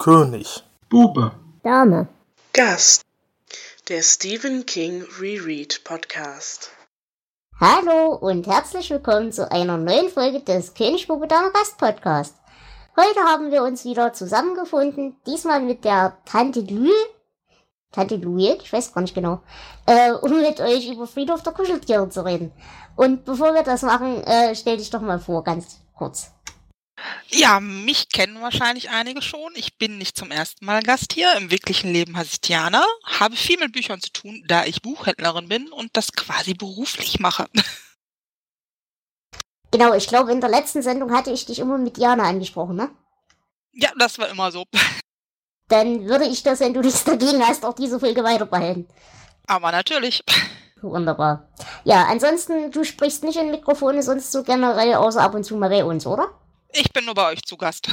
König. Bube. Dame. Gast. Der Stephen King Reread Podcast. Hallo und herzlich willkommen zu einer neuen Folge des König Bube Dame Gast Podcast. Heute haben wir uns wieder zusammengefunden, diesmal mit der Tante Lühl, Tante Louie, ich weiß gar nicht genau, äh, um mit euch über Friedhof der Kuscheltiere zu reden. Und bevor wir das machen, äh, stell dich doch mal vor, ganz kurz. Ja, mich kennen wahrscheinlich einige schon. Ich bin nicht zum ersten Mal Gast hier. Im wirklichen Leben heiße ich Tiana, habe viel mit Büchern zu tun, da ich Buchhändlerin bin und das quasi beruflich mache. Genau, ich glaube, in der letzten Sendung hatte ich dich immer mit Diana angesprochen, ne? Ja, das war immer so. Dann würde ich das, wenn du nichts dagegen hast, auch diese Folge weiterbehalten. Aber natürlich. Wunderbar. Ja, ansonsten, du sprichst nicht in Mikrofone sonst so generell, außer ab und zu mal bei uns, oder? Ich bin nur bei euch zu Gast.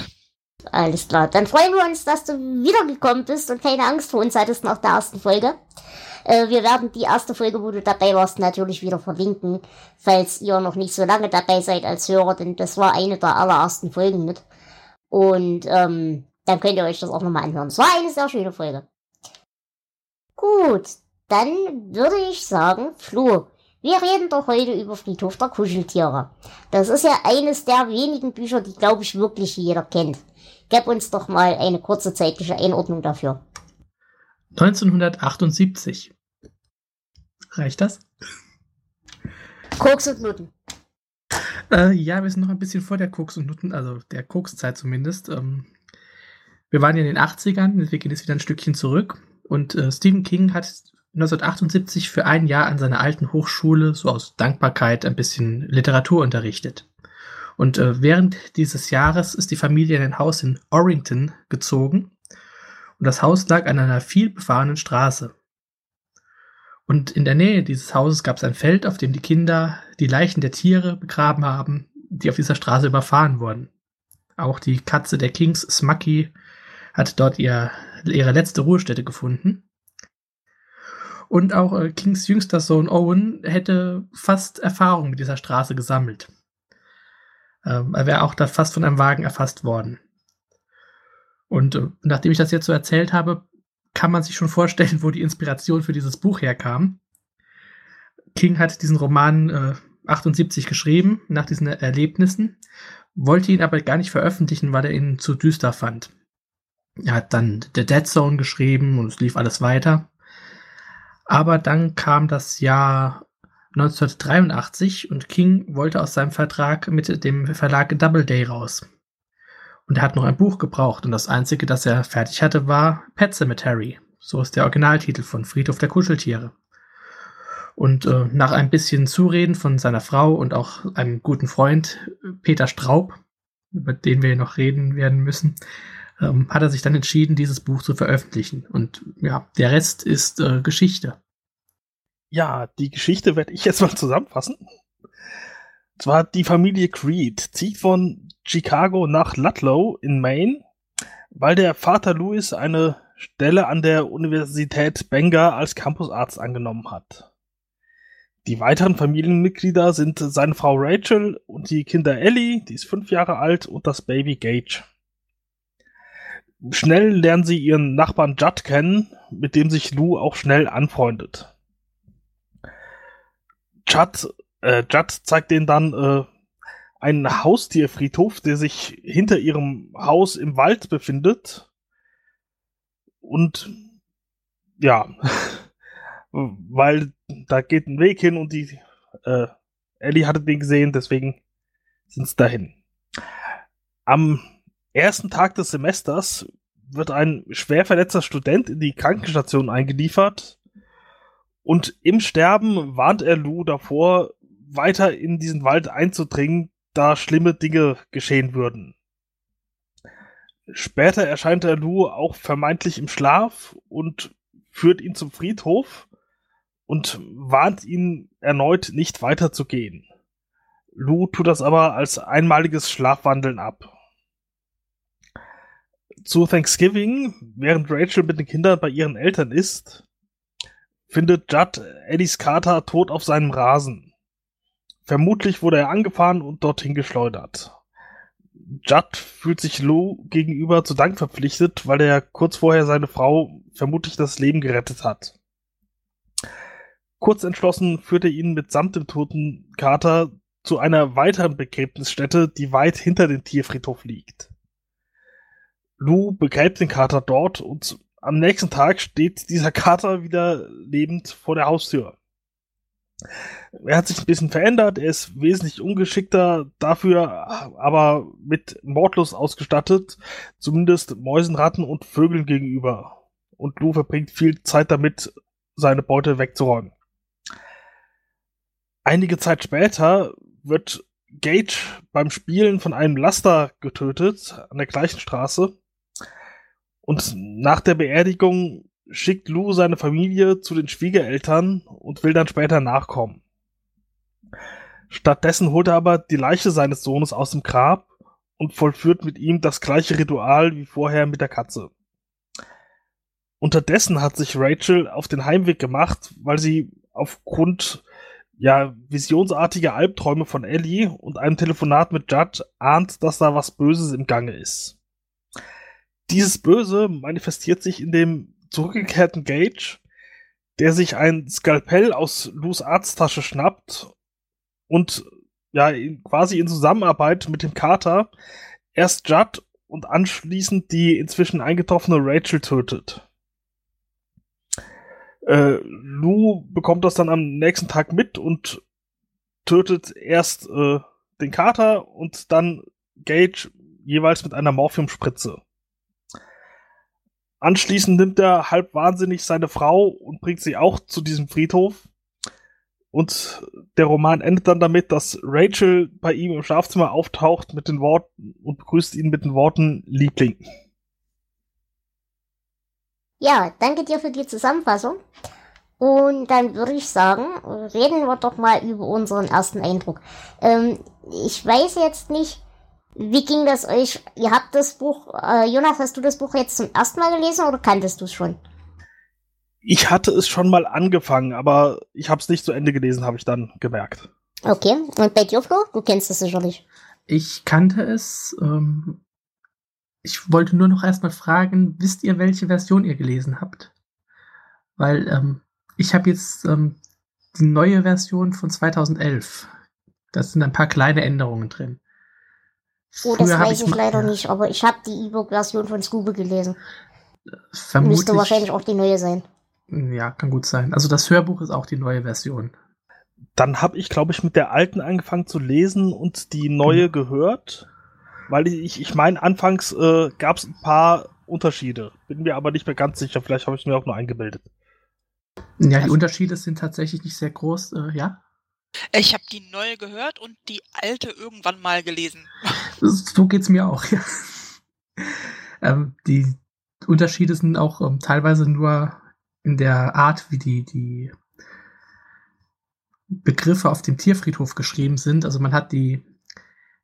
Alles klar. Dann freuen wir uns, dass du wiedergekommen bist und keine Angst vor uns hattest nach der ersten Folge. Äh, wir werden die erste Folge, wo du dabei warst, natürlich wieder verlinken, falls ihr noch nicht so lange dabei seid als Hörer, denn das war eine der allerersten Folgen mit. Und ähm, dann könnt ihr euch das auch nochmal anhören. Es war eine sehr schöne Folge. Gut, dann würde ich sagen, Flo, wir reden doch heute über Friedhof der Kuscheltiere. Das ist ja eines der wenigen Bücher, die, glaube ich, wirklich jeder kennt. Gib uns doch mal eine kurze zeitliche Einordnung dafür. 1978. Reicht das? Koks und Nutten. Äh, ja, wir sind noch ein bisschen vor der Koks und Nutten, also der Kokszeit zumindest. Ähm, wir waren ja in den 80ern, wir gehen jetzt wieder ein Stückchen zurück. Und äh, Stephen King hat 1978 für ein Jahr an seiner alten Hochschule so aus Dankbarkeit ein bisschen Literatur unterrichtet. Und äh, während dieses Jahres ist die Familie in ein Haus in Orrington gezogen. Und das Haus lag an einer viel befahrenen Straße. Und in der Nähe dieses Hauses gab es ein Feld, auf dem die Kinder die Leichen der Tiere begraben haben, die auf dieser Straße überfahren wurden. Auch die Katze der Kings, Smucky, hat dort ihr, ihre letzte Ruhestätte gefunden. Und auch äh, Kings jüngster Sohn Owen hätte fast Erfahrung mit dieser Straße gesammelt. Ähm, er wäre auch da fast von einem Wagen erfasst worden. Und äh, nachdem ich das jetzt so erzählt habe, kann man sich schon vorstellen, wo die Inspiration für dieses Buch herkam. King hat diesen Roman äh, 78 geschrieben, nach diesen Erlebnissen, wollte ihn aber gar nicht veröffentlichen, weil er ihn zu düster fand. Er hat dann The Dead Zone geschrieben und es lief alles weiter. Aber dann kam das Jahr 1983 und King wollte aus seinem Vertrag mit dem Verlag Doubleday raus. Und er hat noch ein Buch gebraucht und das einzige, das er fertig hatte, war Pet Cemetery. So ist der Originaltitel von Friedhof der Kuscheltiere. Und äh, nach ein bisschen Zureden von seiner Frau und auch einem guten Freund, Peter Straub, über den wir noch reden werden müssen, ähm, hat er sich dann entschieden, dieses Buch zu veröffentlichen. Und ja, der Rest ist äh, Geschichte. Ja, die Geschichte werde ich jetzt mal zusammenfassen. Und zwar die Familie Creed zieht von Chicago nach Ludlow in Maine, weil der Vater Louis eine Stelle an der Universität Bangor als Campusarzt angenommen hat. Die weiteren Familienmitglieder sind seine Frau Rachel und die Kinder Ellie, die ist fünf Jahre alt, und das Baby Gage. Schnell lernen sie ihren Nachbarn Judd kennen, mit dem sich Lou auch schnell anfreundet. Judd, äh, Judd zeigt denen dann äh, einen Haustierfriedhof, der sich hinter ihrem Haus im Wald befindet. Und ja, weil da geht ein Weg hin und die äh, Ellie hatte den gesehen, deswegen sind sie dahin. Am ersten Tag des Semesters wird ein schwer verletzter Student in die Krankenstation eingeliefert und im Sterben warnt er Lou davor, weiter in diesen Wald einzudringen, da schlimme Dinge geschehen würden. Später erscheint er Lou auch vermeintlich im Schlaf und führt ihn zum Friedhof und warnt ihn erneut nicht weiterzugehen. Lou tut das aber als einmaliges Schlafwandeln ab zu Thanksgiving, während Rachel mit den Kindern bei ihren Eltern ist, findet Judd Eddies Kater tot auf seinem Rasen. Vermutlich wurde er angefahren und dorthin geschleudert. Judd fühlt sich Lou gegenüber zu Dank verpflichtet, weil er kurz vorher seine Frau vermutlich das Leben gerettet hat. Kurz entschlossen führt er ihn mitsamt dem toten Kater zu einer weiteren Begräbnisstätte, die weit hinter dem Tierfriedhof liegt. Lou begräbt den Kater dort und am nächsten Tag steht dieser Kater wieder lebend vor der Haustür. Er hat sich ein bisschen verändert, er ist wesentlich ungeschickter, dafür aber mit Mordlust ausgestattet, zumindest Mäusen, Ratten und Vögeln gegenüber. Und Lou verbringt viel Zeit damit, seine Beute wegzuräumen. Einige Zeit später wird Gage beim Spielen von einem Laster getötet an der gleichen Straße. Und nach der Beerdigung schickt Lou seine Familie zu den Schwiegereltern und will dann später nachkommen. Stattdessen holt er aber die Leiche seines Sohnes aus dem Grab und vollführt mit ihm das gleiche Ritual wie vorher mit der Katze. Unterdessen hat sich Rachel auf den Heimweg gemacht, weil sie aufgrund ja visionsartiger Albträume von Ellie und einem Telefonat mit Judd ahnt, dass da was Böses im Gange ist. Dieses Böse manifestiert sich in dem zurückgekehrten Gage, der sich ein Skalpell aus Lus Arzttasche schnappt und ja in, quasi in Zusammenarbeit mit dem Kater erst Judd und anschließend die inzwischen eingetroffene Rachel tötet. Äh, Lou bekommt das dann am nächsten Tag mit und tötet erst äh, den Kater und dann Gage jeweils mit einer Morphiumspritze. Anschließend nimmt er halb wahnsinnig seine Frau und bringt sie auch zu diesem Friedhof. Und der Roman endet dann damit, dass Rachel bei ihm im Schlafzimmer auftaucht mit den Worten und begrüßt ihn mit den Worten Liebling. Ja, danke dir für die Zusammenfassung. Und dann würde ich sagen, reden wir doch mal über unseren ersten Eindruck. Ähm, ich weiß jetzt nicht, wie ging das euch? Ihr habt das Buch, äh, Jonas, hast du das Buch jetzt zum ersten Mal gelesen oder kanntest du es schon? Ich hatte es schon mal angefangen, aber ich habe es nicht zu Ende gelesen, habe ich dann gemerkt. Okay, und bei dir, Flo? Du kennst es sicherlich. Ich kannte es. Ähm, ich wollte nur noch erstmal fragen, wisst ihr, welche Version ihr gelesen habt? Weil ähm, ich habe jetzt ähm, die neue Version von 2011. Da sind ein paar kleine Änderungen drin. Oh, das weiß ich, leider ja. nicht, aber ich habe die E-Book-Version von Scooby gelesen. Vermutlich, Müsste wahrscheinlich auch die neue sein. Ja, kann gut sein. Also das Hörbuch ist auch die neue Version. Dann habe ich, glaube ich, mit der alten angefangen zu lesen und die neue mhm. gehört. Weil ich, ich meine, anfangs äh, gab es ein paar Unterschiede. Bin mir aber nicht mehr ganz sicher. Vielleicht habe ich mir auch nur eingebildet. Ja, die also Unterschiede sind tatsächlich nicht sehr groß, äh, ja? Ich habe die neue gehört und die alte irgendwann mal gelesen. So geht's mir auch, ja. Ähm, die Unterschiede sind auch ähm, teilweise nur in der Art, wie die, die Begriffe auf dem Tierfriedhof geschrieben sind. Also man hat die,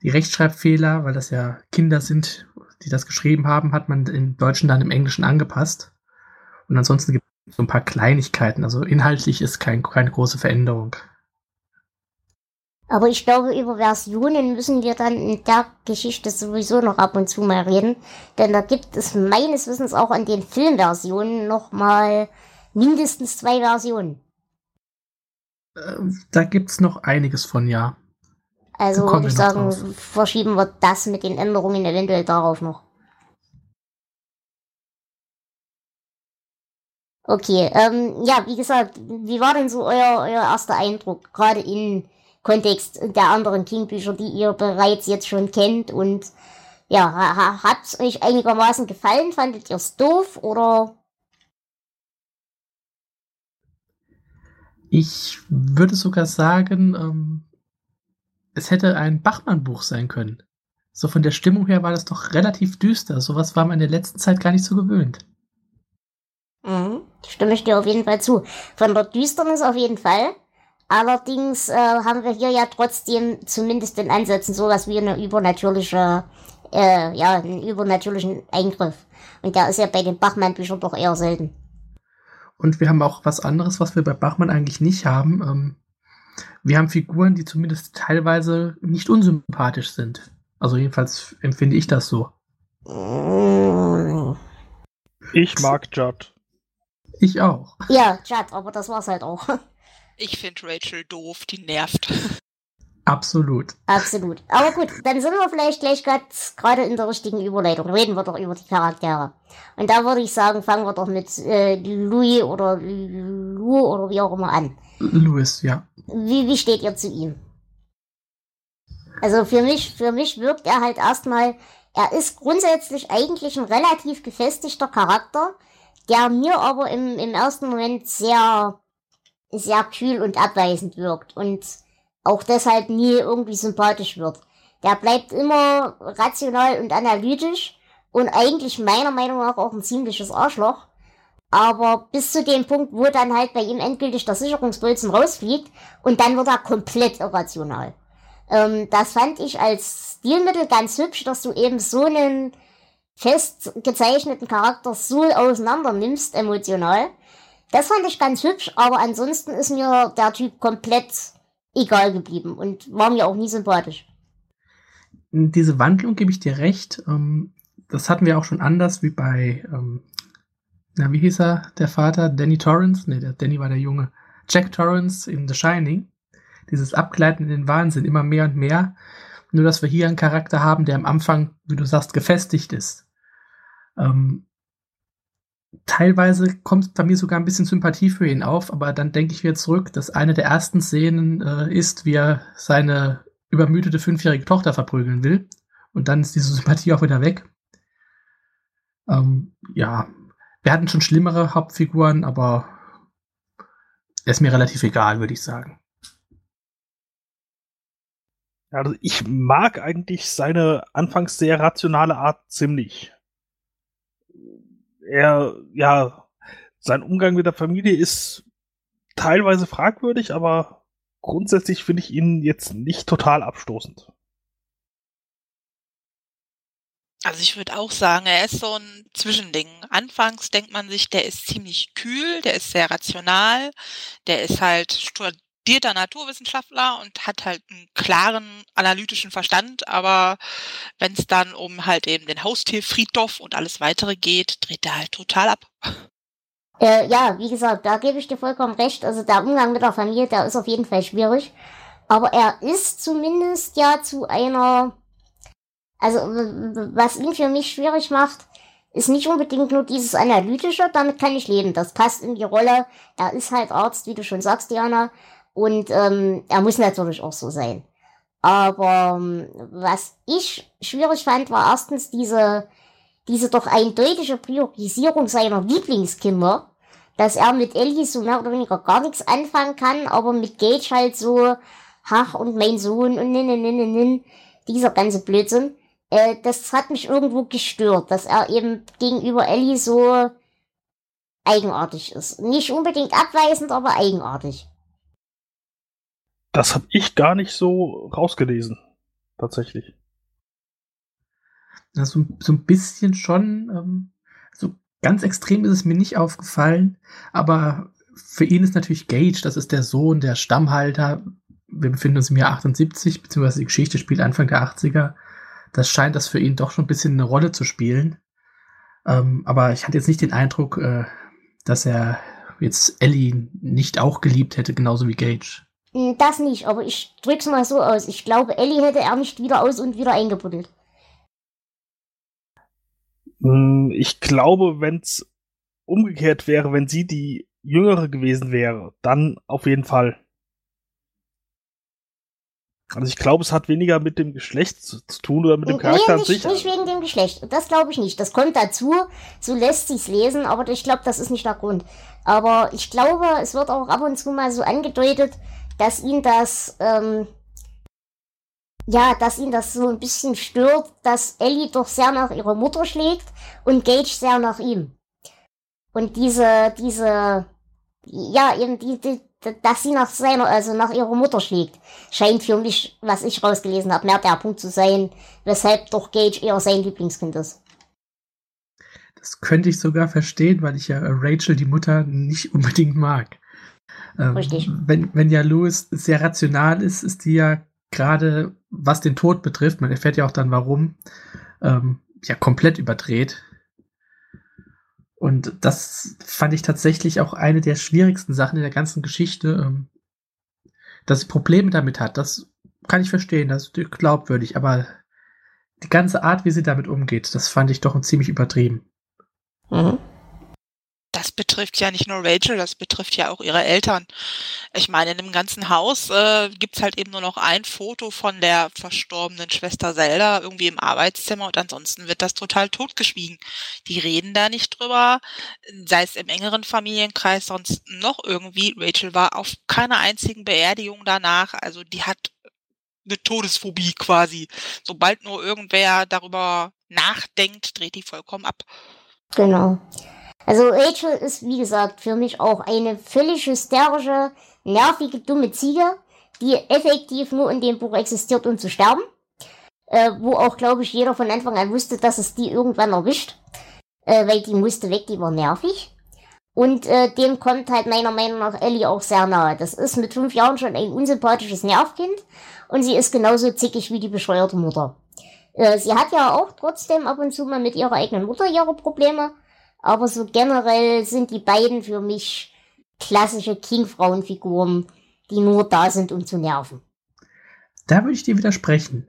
die Rechtschreibfehler, weil das ja Kinder sind, die das geschrieben haben, hat man im Deutschen dann im Englischen angepasst. Und ansonsten gibt es so ein paar Kleinigkeiten. Also inhaltlich ist kein, keine große Veränderung. Aber ich glaube, über Versionen müssen wir dann in der Geschichte sowieso noch ab und zu mal reden. Denn da gibt es meines Wissens auch an den Filmversionen noch mal mindestens zwei Versionen. Ähm, da gibt's noch einiges von, ja. Also würde ich sagen, drauf. verschieben wir das mit den Änderungen eventuell darauf noch. Okay, ähm, ja, wie gesagt, wie war denn so euer, euer erster Eindruck, gerade in Kontext der anderen King-Bücher, die ihr bereits jetzt schon kennt. Und ja, hat es euch einigermaßen gefallen? Fandet ihr es doof oder? Ich würde sogar sagen, ähm, es hätte ein Bachmann-Buch sein können. So von der Stimmung her war das doch relativ düster. Sowas war man in der letzten Zeit gar nicht so gewöhnt. Mhm, stimme ich dir auf jeden Fall zu. Von der Düsternis auf jeden Fall. Allerdings äh, haben wir hier ja trotzdem zumindest in Ansätzen sowas wie eine übernatürliche, äh, ja, einen übernatürlichen Eingriff. Und der ist ja bei den Bachmann-Büchern doch eher selten. Und wir haben auch was anderes, was wir bei Bachmann eigentlich nicht haben. Ähm, wir haben Figuren, die zumindest teilweise nicht unsympathisch sind. Also jedenfalls empfinde ich das so. Ich mag Judd. Ich auch. Ja, Judd, aber das war's halt auch. Ich finde Rachel doof, die nervt. Absolut. Absolut. Aber gut, dann sind wir vielleicht gleich gerade in der richtigen Überleitung. Reden wir doch über die Charaktere. Und da würde ich sagen, fangen wir doch mit äh, Louis oder Lou oder wie auch immer an. Louis, ja. Wie, wie steht ihr zu ihm? Also für mich, für mich wirkt er halt erstmal, er ist grundsätzlich eigentlich ein relativ gefestigter Charakter, der mir aber im, im ersten Moment sehr sehr kühl und abweisend wirkt und auch deshalb nie irgendwie sympathisch wird. Der bleibt immer rational und analytisch und eigentlich meiner Meinung nach auch ein ziemliches Arschloch. Aber bis zu dem Punkt, wo dann halt bei ihm endgültig der Sicherungsbolzen rausfliegt und dann wird er komplett irrational. Ähm, das fand ich als Stilmittel ganz hübsch, dass du eben so einen fest gezeichneten Charakter so auseinander nimmst emotional das fand ich ganz hübsch, aber ansonsten ist mir der Typ komplett egal geblieben und war mir auch nie sympathisch. Diese Wandlung gebe ich dir recht. Ähm, das hatten wir auch schon anders wie bei, ähm, na, wie hieß er, der Vater? Danny Torrance? Ne, Danny war der Junge. Jack Torrance in The Shining. Dieses Abgleiten in den Wahnsinn, immer mehr und mehr. Nur, dass wir hier einen Charakter haben, der am Anfang, wie du sagst, gefestigt ist. Ähm, teilweise kommt bei mir sogar ein bisschen Sympathie für ihn auf, aber dann denke ich wieder zurück, dass eine der ersten Szenen äh, ist, wie er seine übermüdete fünfjährige Tochter verprügeln will. Und dann ist diese Sympathie auch wieder weg. Ähm, ja, wir hatten schon schlimmere Hauptfiguren, aber er ist mir relativ egal, würde ich sagen. Also ich mag eigentlich seine anfangs sehr rationale Art ziemlich er, ja, sein Umgang mit der Familie ist teilweise fragwürdig, aber grundsätzlich finde ich ihn jetzt nicht total abstoßend. Also ich würde auch sagen, er ist so ein Zwischending. Anfangs denkt man sich, der ist ziemlich kühl, der ist sehr rational, der ist halt studierter Naturwissenschaftler und hat halt einen klaren analytischen Verstand, aber wenn es dann um halt eben den Haustierfriedhof und alles weitere geht, dreht er halt total ab. Äh, ja, wie gesagt, da gebe ich dir vollkommen recht. Also der Umgang mit der Familie, der ist auf jeden Fall schwierig. Aber er ist zumindest ja zu einer, also was ihn für mich schwierig macht, ist nicht unbedingt nur dieses Analytische, damit kann ich leben. Das passt in die Rolle. Er ist halt Arzt, wie du schon sagst, Diana. Und ähm, er muss natürlich auch so sein. Aber ähm, was ich schwierig fand, war erstens diese, diese doch eindeutige Priorisierung seiner Lieblingskinder, dass er mit Ellie so mehr oder weniger gar nichts anfangen kann, aber mit Gage halt so, ach, und mein Sohn und nin, nin, nin, nin, dieser ganze Blödsinn. Äh, das hat mich irgendwo gestört, dass er eben gegenüber Ellie so eigenartig ist. Nicht unbedingt abweisend, aber eigenartig. Das habe ich gar nicht so rausgelesen, tatsächlich. Ja, so, so ein bisschen schon. Ähm, so ganz extrem ist es mir nicht aufgefallen, aber für ihn ist natürlich Gage, das ist der Sohn, der Stammhalter. Wir befinden uns im Jahr 78, beziehungsweise die Geschichte spielt Anfang der 80er. Das scheint das für ihn doch schon ein bisschen eine Rolle zu spielen. Ähm, aber ich hatte jetzt nicht den Eindruck, äh, dass er jetzt Ellie nicht auch geliebt hätte, genauso wie Gage. Hm, das nicht, aber ich drück's mal so aus. Ich glaube, Ellie hätte er nicht wieder aus und wieder eingebuddelt. Hm, ich glaube, wenn's umgekehrt wäre, wenn sie die Jüngere gewesen wäre, dann auf jeden Fall. Also ich glaube, es hat weniger mit dem Geschlecht zu, zu tun oder mit dem Charakter nee, an sich. Nicht wegen dem Geschlecht. Das glaube ich nicht. Das kommt dazu. So lässt sich's lesen, aber ich glaube, das ist nicht der Grund. Aber ich glaube, es wird auch ab und zu mal so angedeutet, dass ihn das, ähm, ja, dass ihn das so ein bisschen stört, dass Ellie doch sehr nach ihrer Mutter schlägt und Gage sehr nach ihm. Und diese, diese, ja, eben die, die dass sie nach seiner, also nach ihrer Mutter schlägt, scheint für mich, was ich rausgelesen habe, mehr der Punkt zu sein, weshalb doch Gage eher sein Lieblingskind ist. Das könnte ich sogar verstehen, weil ich ja Rachel, die Mutter, nicht unbedingt mag. Ähm, Richtig. Wenn, wenn ja Louis sehr rational ist, ist die ja gerade was den Tod betrifft, man erfährt ja auch dann warum, ähm, ja komplett überdreht. Und das fand ich tatsächlich auch eine der schwierigsten Sachen in der ganzen Geschichte, ähm, dass sie Probleme damit hat. Das kann ich verstehen, das ist glaubwürdig, aber die ganze Art, wie sie damit umgeht, das fand ich doch ziemlich übertrieben. Mhm das betrifft ja nicht nur Rachel, das betrifft ja auch ihre Eltern. Ich meine, in dem ganzen Haus äh, gibt's halt eben nur noch ein Foto von der verstorbenen Schwester Zelda irgendwie im Arbeitszimmer und ansonsten wird das total totgeschwiegen. Die reden da nicht drüber, sei es im engeren Familienkreis, sonst noch irgendwie. Rachel war auf keiner einzigen Beerdigung danach, also die hat eine Todesphobie quasi. Sobald nur irgendwer darüber nachdenkt, dreht die vollkommen ab. Genau. Also Rachel ist, wie gesagt, für mich auch eine völlig hysterische, nervige, dumme Ziege, die effektiv nur in dem Buch existiert, um zu sterben. Äh, wo auch, glaube ich, jeder von Anfang an wusste, dass es die irgendwann erwischt. Äh, weil die musste weg, die war nervig. Und äh, dem kommt halt meiner Meinung nach Ellie auch sehr nahe. Das ist mit fünf Jahren schon ein unsympathisches Nervkind und sie ist genauso zickig wie die bescheuerte Mutter. Äh, sie hat ja auch trotzdem ab und zu mal mit ihrer eigenen Mutter ihre Probleme, aber so generell sind die beiden für mich klassische King-Frauenfiguren, die nur da sind, um zu nerven. Da würde ich dir widersprechen.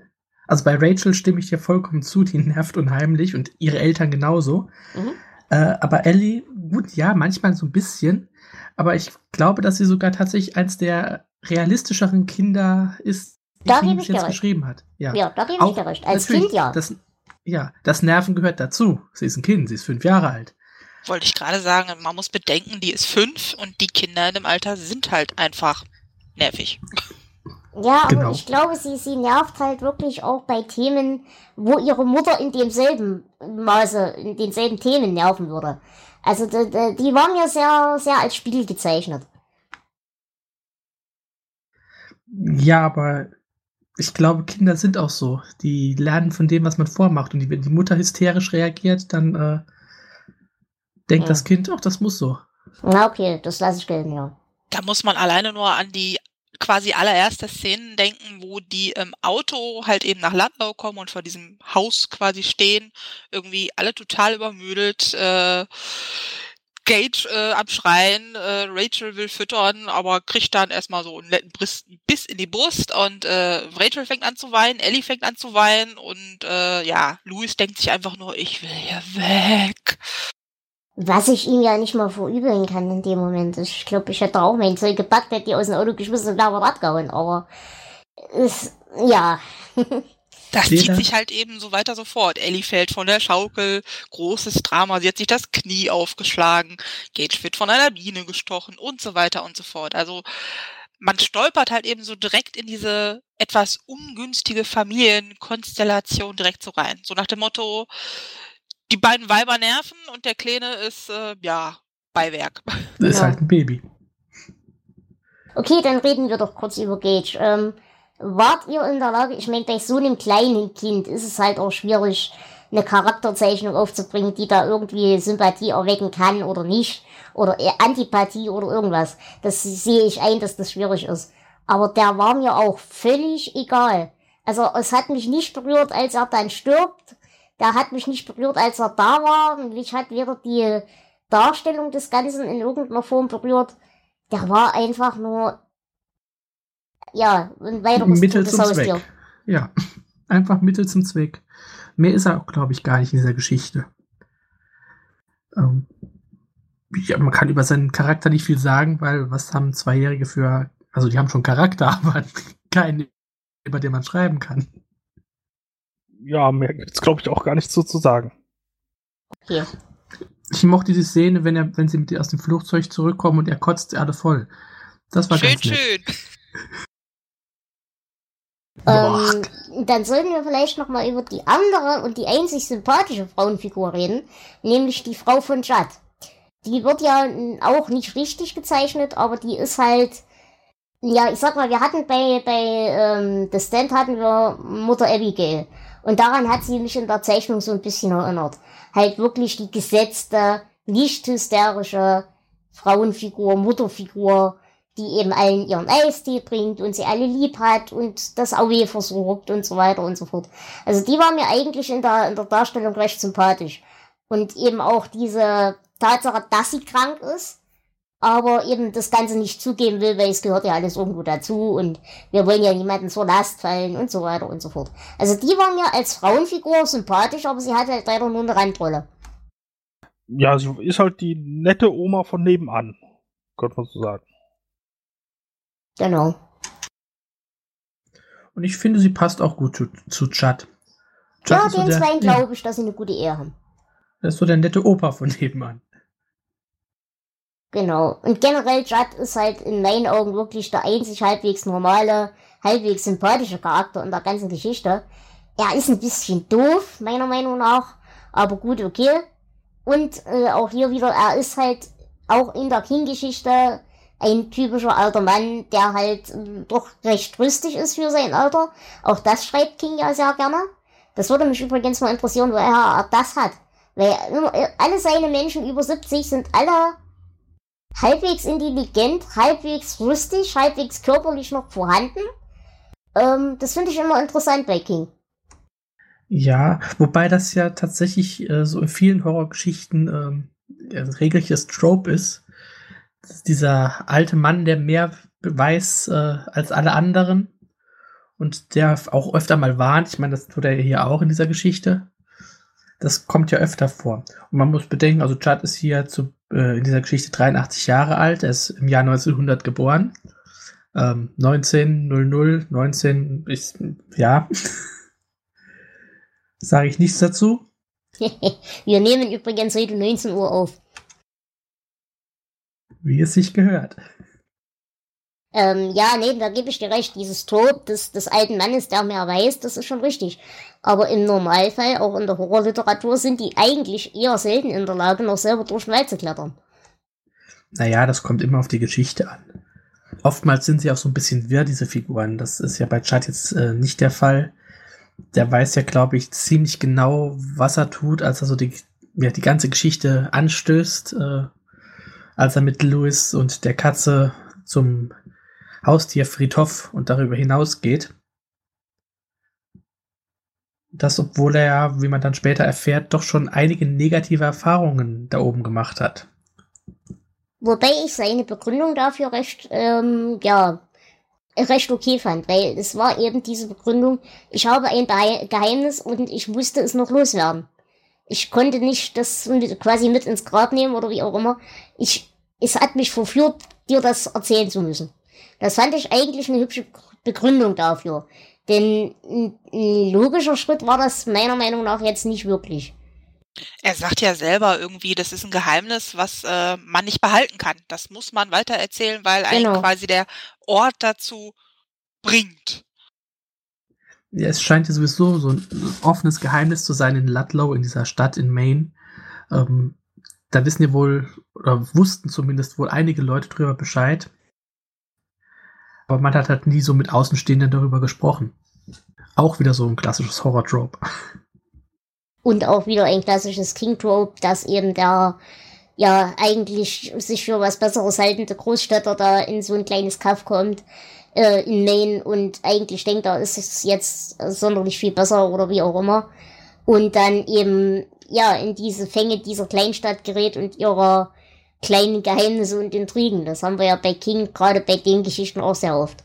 Also bei Rachel stimme ich dir vollkommen zu, die nervt unheimlich und ihre Eltern genauso. Mhm. Äh, aber Ellie, gut, ja, manchmal so ein bisschen. Aber ich glaube, dass sie sogar tatsächlich eins der realistischeren Kinder ist, die da ich jetzt geschrieben hat. Ja, ja da gebe ich dir recht. Als Kind ja. Das, ja, das Nerven gehört dazu. Sie ist ein Kind, sie ist fünf Jahre alt wollte ich gerade sagen, man muss bedenken, die ist fünf und die Kinder in dem Alter sind halt einfach nervig. Ja, genau. aber ich glaube, sie, sie nervt halt wirklich auch bei Themen, wo ihre Mutter in demselben Maße, in denselben Themen nerven würde. Also die, die waren ja sehr, sehr als Spiegel gezeichnet. Ja, aber ich glaube, Kinder sind auch so. Die lernen von dem, was man vormacht. Und die, wenn die Mutter hysterisch reagiert, dann äh, denkt ja. das Kind, ach, das muss so. Na, okay, das lasse ich gelten, ja. Da muss man alleine nur an die quasi allererste Szenen denken, wo die im Auto halt eben nach Landau kommen und vor diesem Haus quasi stehen, irgendwie alle total übermüdet, äh, Gage äh, am Schreien, äh, Rachel will füttern, aber kriegt dann erstmal so einen netten Biss in die Brust und äh, Rachel fängt an zu weinen, Ellie fängt an zu weinen und äh, ja, Louis denkt sich einfach nur, ich will hier weg. Was ich ihm ja nicht mal verübeln kann in dem Moment. Ich glaube, ich hätte auch mein Zeug gepackt, hätte die aus dem Auto geschmissen und da war abgehauen. Aber ist, ja. Das zieht sich halt eben so weiter so fort. Ellie fällt von der Schaukel, großes Drama, sie hat sich das Knie aufgeschlagen, Gage wird von einer Biene gestochen und so weiter und so fort. Also man stolpert halt eben so direkt in diese etwas ungünstige Familienkonstellation direkt so rein. So nach dem Motto, die beiden Weiber nerven und der Kleine ist, äh, ja, Beiwerk. Das ist ja. halt ein Baby. Okay, dann reden wir doch kurz über Gage. Ähm, wart ihr in der Lage, ich meine, bei so einem kleinen Kind ist es halt auch schwierig, eine Charakterzeichnung aufzubringen, die da irgendwie Sympathie erwecken kann oder nicht. Oder Antipathie oder irgendwas. Das sehe ich ein, dass das schwierig ist. Aber der war mir auch völlig egal. Also es hat mich nicht berührt, als er dann stirbt der hat mich nicht berührt, als er da war. Mich hat weder die Darstellung des Ganzen in irgendeiner Form berührt. Der war einfach nur, ja, ein weiteres Mittel zum Haustier. Zweck. Ja, einfach Mittel zum Zweck. Mehr ist er auch, glaube ich, gar nicht in dieser Geschichte. Ähm, ja, man kann über seinen Charakter nicht viel sagen, weil was haben Zweijährige für, also die haben schon Charakter, aber keinen, über den man schreiben kann ja, mehr gibt's glaube ich auch gar nicht so zu sagen. Okay. Ich mochte diese Szene, wenn er, wenn sie mit ihr aus dem Flugzeug zurückkommen und er kotzt Erde voll. Das war schön, ganz nett. schön. Ähm, dann sollten wir vielleicht noch mal über die andere und die einzig sympathische Frauenfigur reden, nämlich die Frau von Judd. Die wird ja auch nicht richtig gezeichnet, aber die ist halt, ja, ich sag mal, wir hatten bei, bei ähm, The Stand hatten wir Mutter Abigail. Und daran hat sie mich in der Zeichnung so ein bisschen erinnert. Halt wirklich die gesetzte, nicht hysterische Frauenfigur, Mutterfigur, die eben allen ihren Eistee bringt und sie alle lieb hat und das Aue versorgt und so weiter und so fort. Also die war mir eigentlich in der, in der Darstellung recht sympathisch. Und eben auch diese Tatsache, dass sie krank ist, aber eben das Ganze nicht zugeben will, weil es gehört ja alles irgendwo dazu und wir wollen ja niemanden zur Last fallen und so weiter und so fort. Also die war mir als Frauenfigur sympathisch, aber sie hat halt leider nur eine Randrolle. Ja, sie ist halt die nette Oma von nebenan, könnte man so sagen. Genau. Und ich finde, sie passt auch gut zu, zu Chad. Chad ja, den so zwei glaube ich, dass sie eine gute Ehe haben. Das ist so der nette Opa von nebenan. Genau. Und generell Judd ist halt in meinen Augen wirklich der einzig halbwegs normale, halbwegs sympathische Charakter in der ganzen Geschichte. Er ist ein bisschen doof, meiner Meinung nach, aber gut, okay. Und äh, auch hier wieder, er ist halt auch in der King-Geschichte ein typischer alter Mann, der halt äh, doch recht rüstig ist für sein Alter. Auch das schreibt King ja sehr gerne. Das würde mich übrigens mal interessieren, woher er das hat. Weil äh, alle seine Menschen über 70 sind alle halbwegs intelligent, halbwegs rüstig, halbwegs körperlich noch vorhanden. Ähm, das finde ich immer interessant bei King. Ja, wobei das ja tatsächlich äh, so in vielen Horrorgeschichten ähm, ein regelrechtes Trope ist. ist dieser alte Mann, der mehr weiß äh, als alle anderen und der auch öfter mal warnt. Ich meine, das tut er hier auch in dieser Geschichte. Das kommt ja öfter vor. Und man muss bedenken, also Chad ist hier zu, äh, in dieser Geschichte 83 Jahre alt. Er ist im Jahr 1900 geboren. Ähm, 1900, 19 ist, ja. Sage ich nichts dazu. Wir nehmen übrigens heute 19 Uhr auf. Wie es sich gehört. Ähm, ja, nee, da gebe ich dir recht. Dieses Tod des, des alten Mannes, der mehr weiß, das ist schon richtig. Aber im Normalfall, auch in der Horrorliteratur, sind die eigentlich eher selten in der Lage, noch selber durch den Wald zu klettern. Naja, das kommt immer auf die Geschichte an. Oftmals sind sie auch so ein bisschen wirr, diese Figuren. Das ist ja bei Chad jetzt äh, nicht der Fall. Der weiß ja, glaube ich, ziemlich genau, was er tut, als er so die, ja, die ganze Geschichte anstößt, äh, als er mit Louis und der Katze zum Haustier Friedhof und darüber hinaus geht. Das, obwohl er ja, wie man dann später erfährt, doch schon einige negative Erfahrungen da oben gemacht hat. Wobei ich seine Begründung dafür recht, ähm, ja, recht okay fand, weil es war eben diese Begründung, ich habe ein Geheimnis und ich musste es noch loswerden. Ich konnte nicht das quasi mit ins Grab nehmen oder wie auch immer. Ich, es hat mich verführt, dir das erzählen zu müssen. Das fand ich eigentlich eine hübsche Begründung dafür. Denn ein logischer Schritt war das meiner Meinung nach jetzt nicht wirklich. Er sagt ja selber irgendwie, das ist ein Geheimnis, was äh, man nicht behalten kann. Das muss man weitererzählen, weil genau. einen quasi der Ort dazu bringt. Ja, es scheint ja sowieso so ein offenes Geheimnis zu sein in Ludlow, in dieser Stadt in Maine. Ähm, da wissen ja wohl, oder wussten zumindest wohl einige Leute drüber Bescheid. Aber man hat halt nie so mit Außenstehenden darüber gesprochen. Auch wieder so ein klassisches Horror-Trope. Und auch wieder ein klassisches King-Trope, dass eben der ja eigentlich sich für was Besseres haltende Großstädter da in so ein kleines Kaff kommt äh, in Maine und eigentlich denkt, da ist es jetzt sonderlich viel besser oder wie auch immer. Und dann eben ja in diese Fänge dieser Kleinstadt gerät und ihrer kleinen Geheimnisse und Intrigen. Das haben wir ja bei King gerade bei den Geschichten auch sehr oft.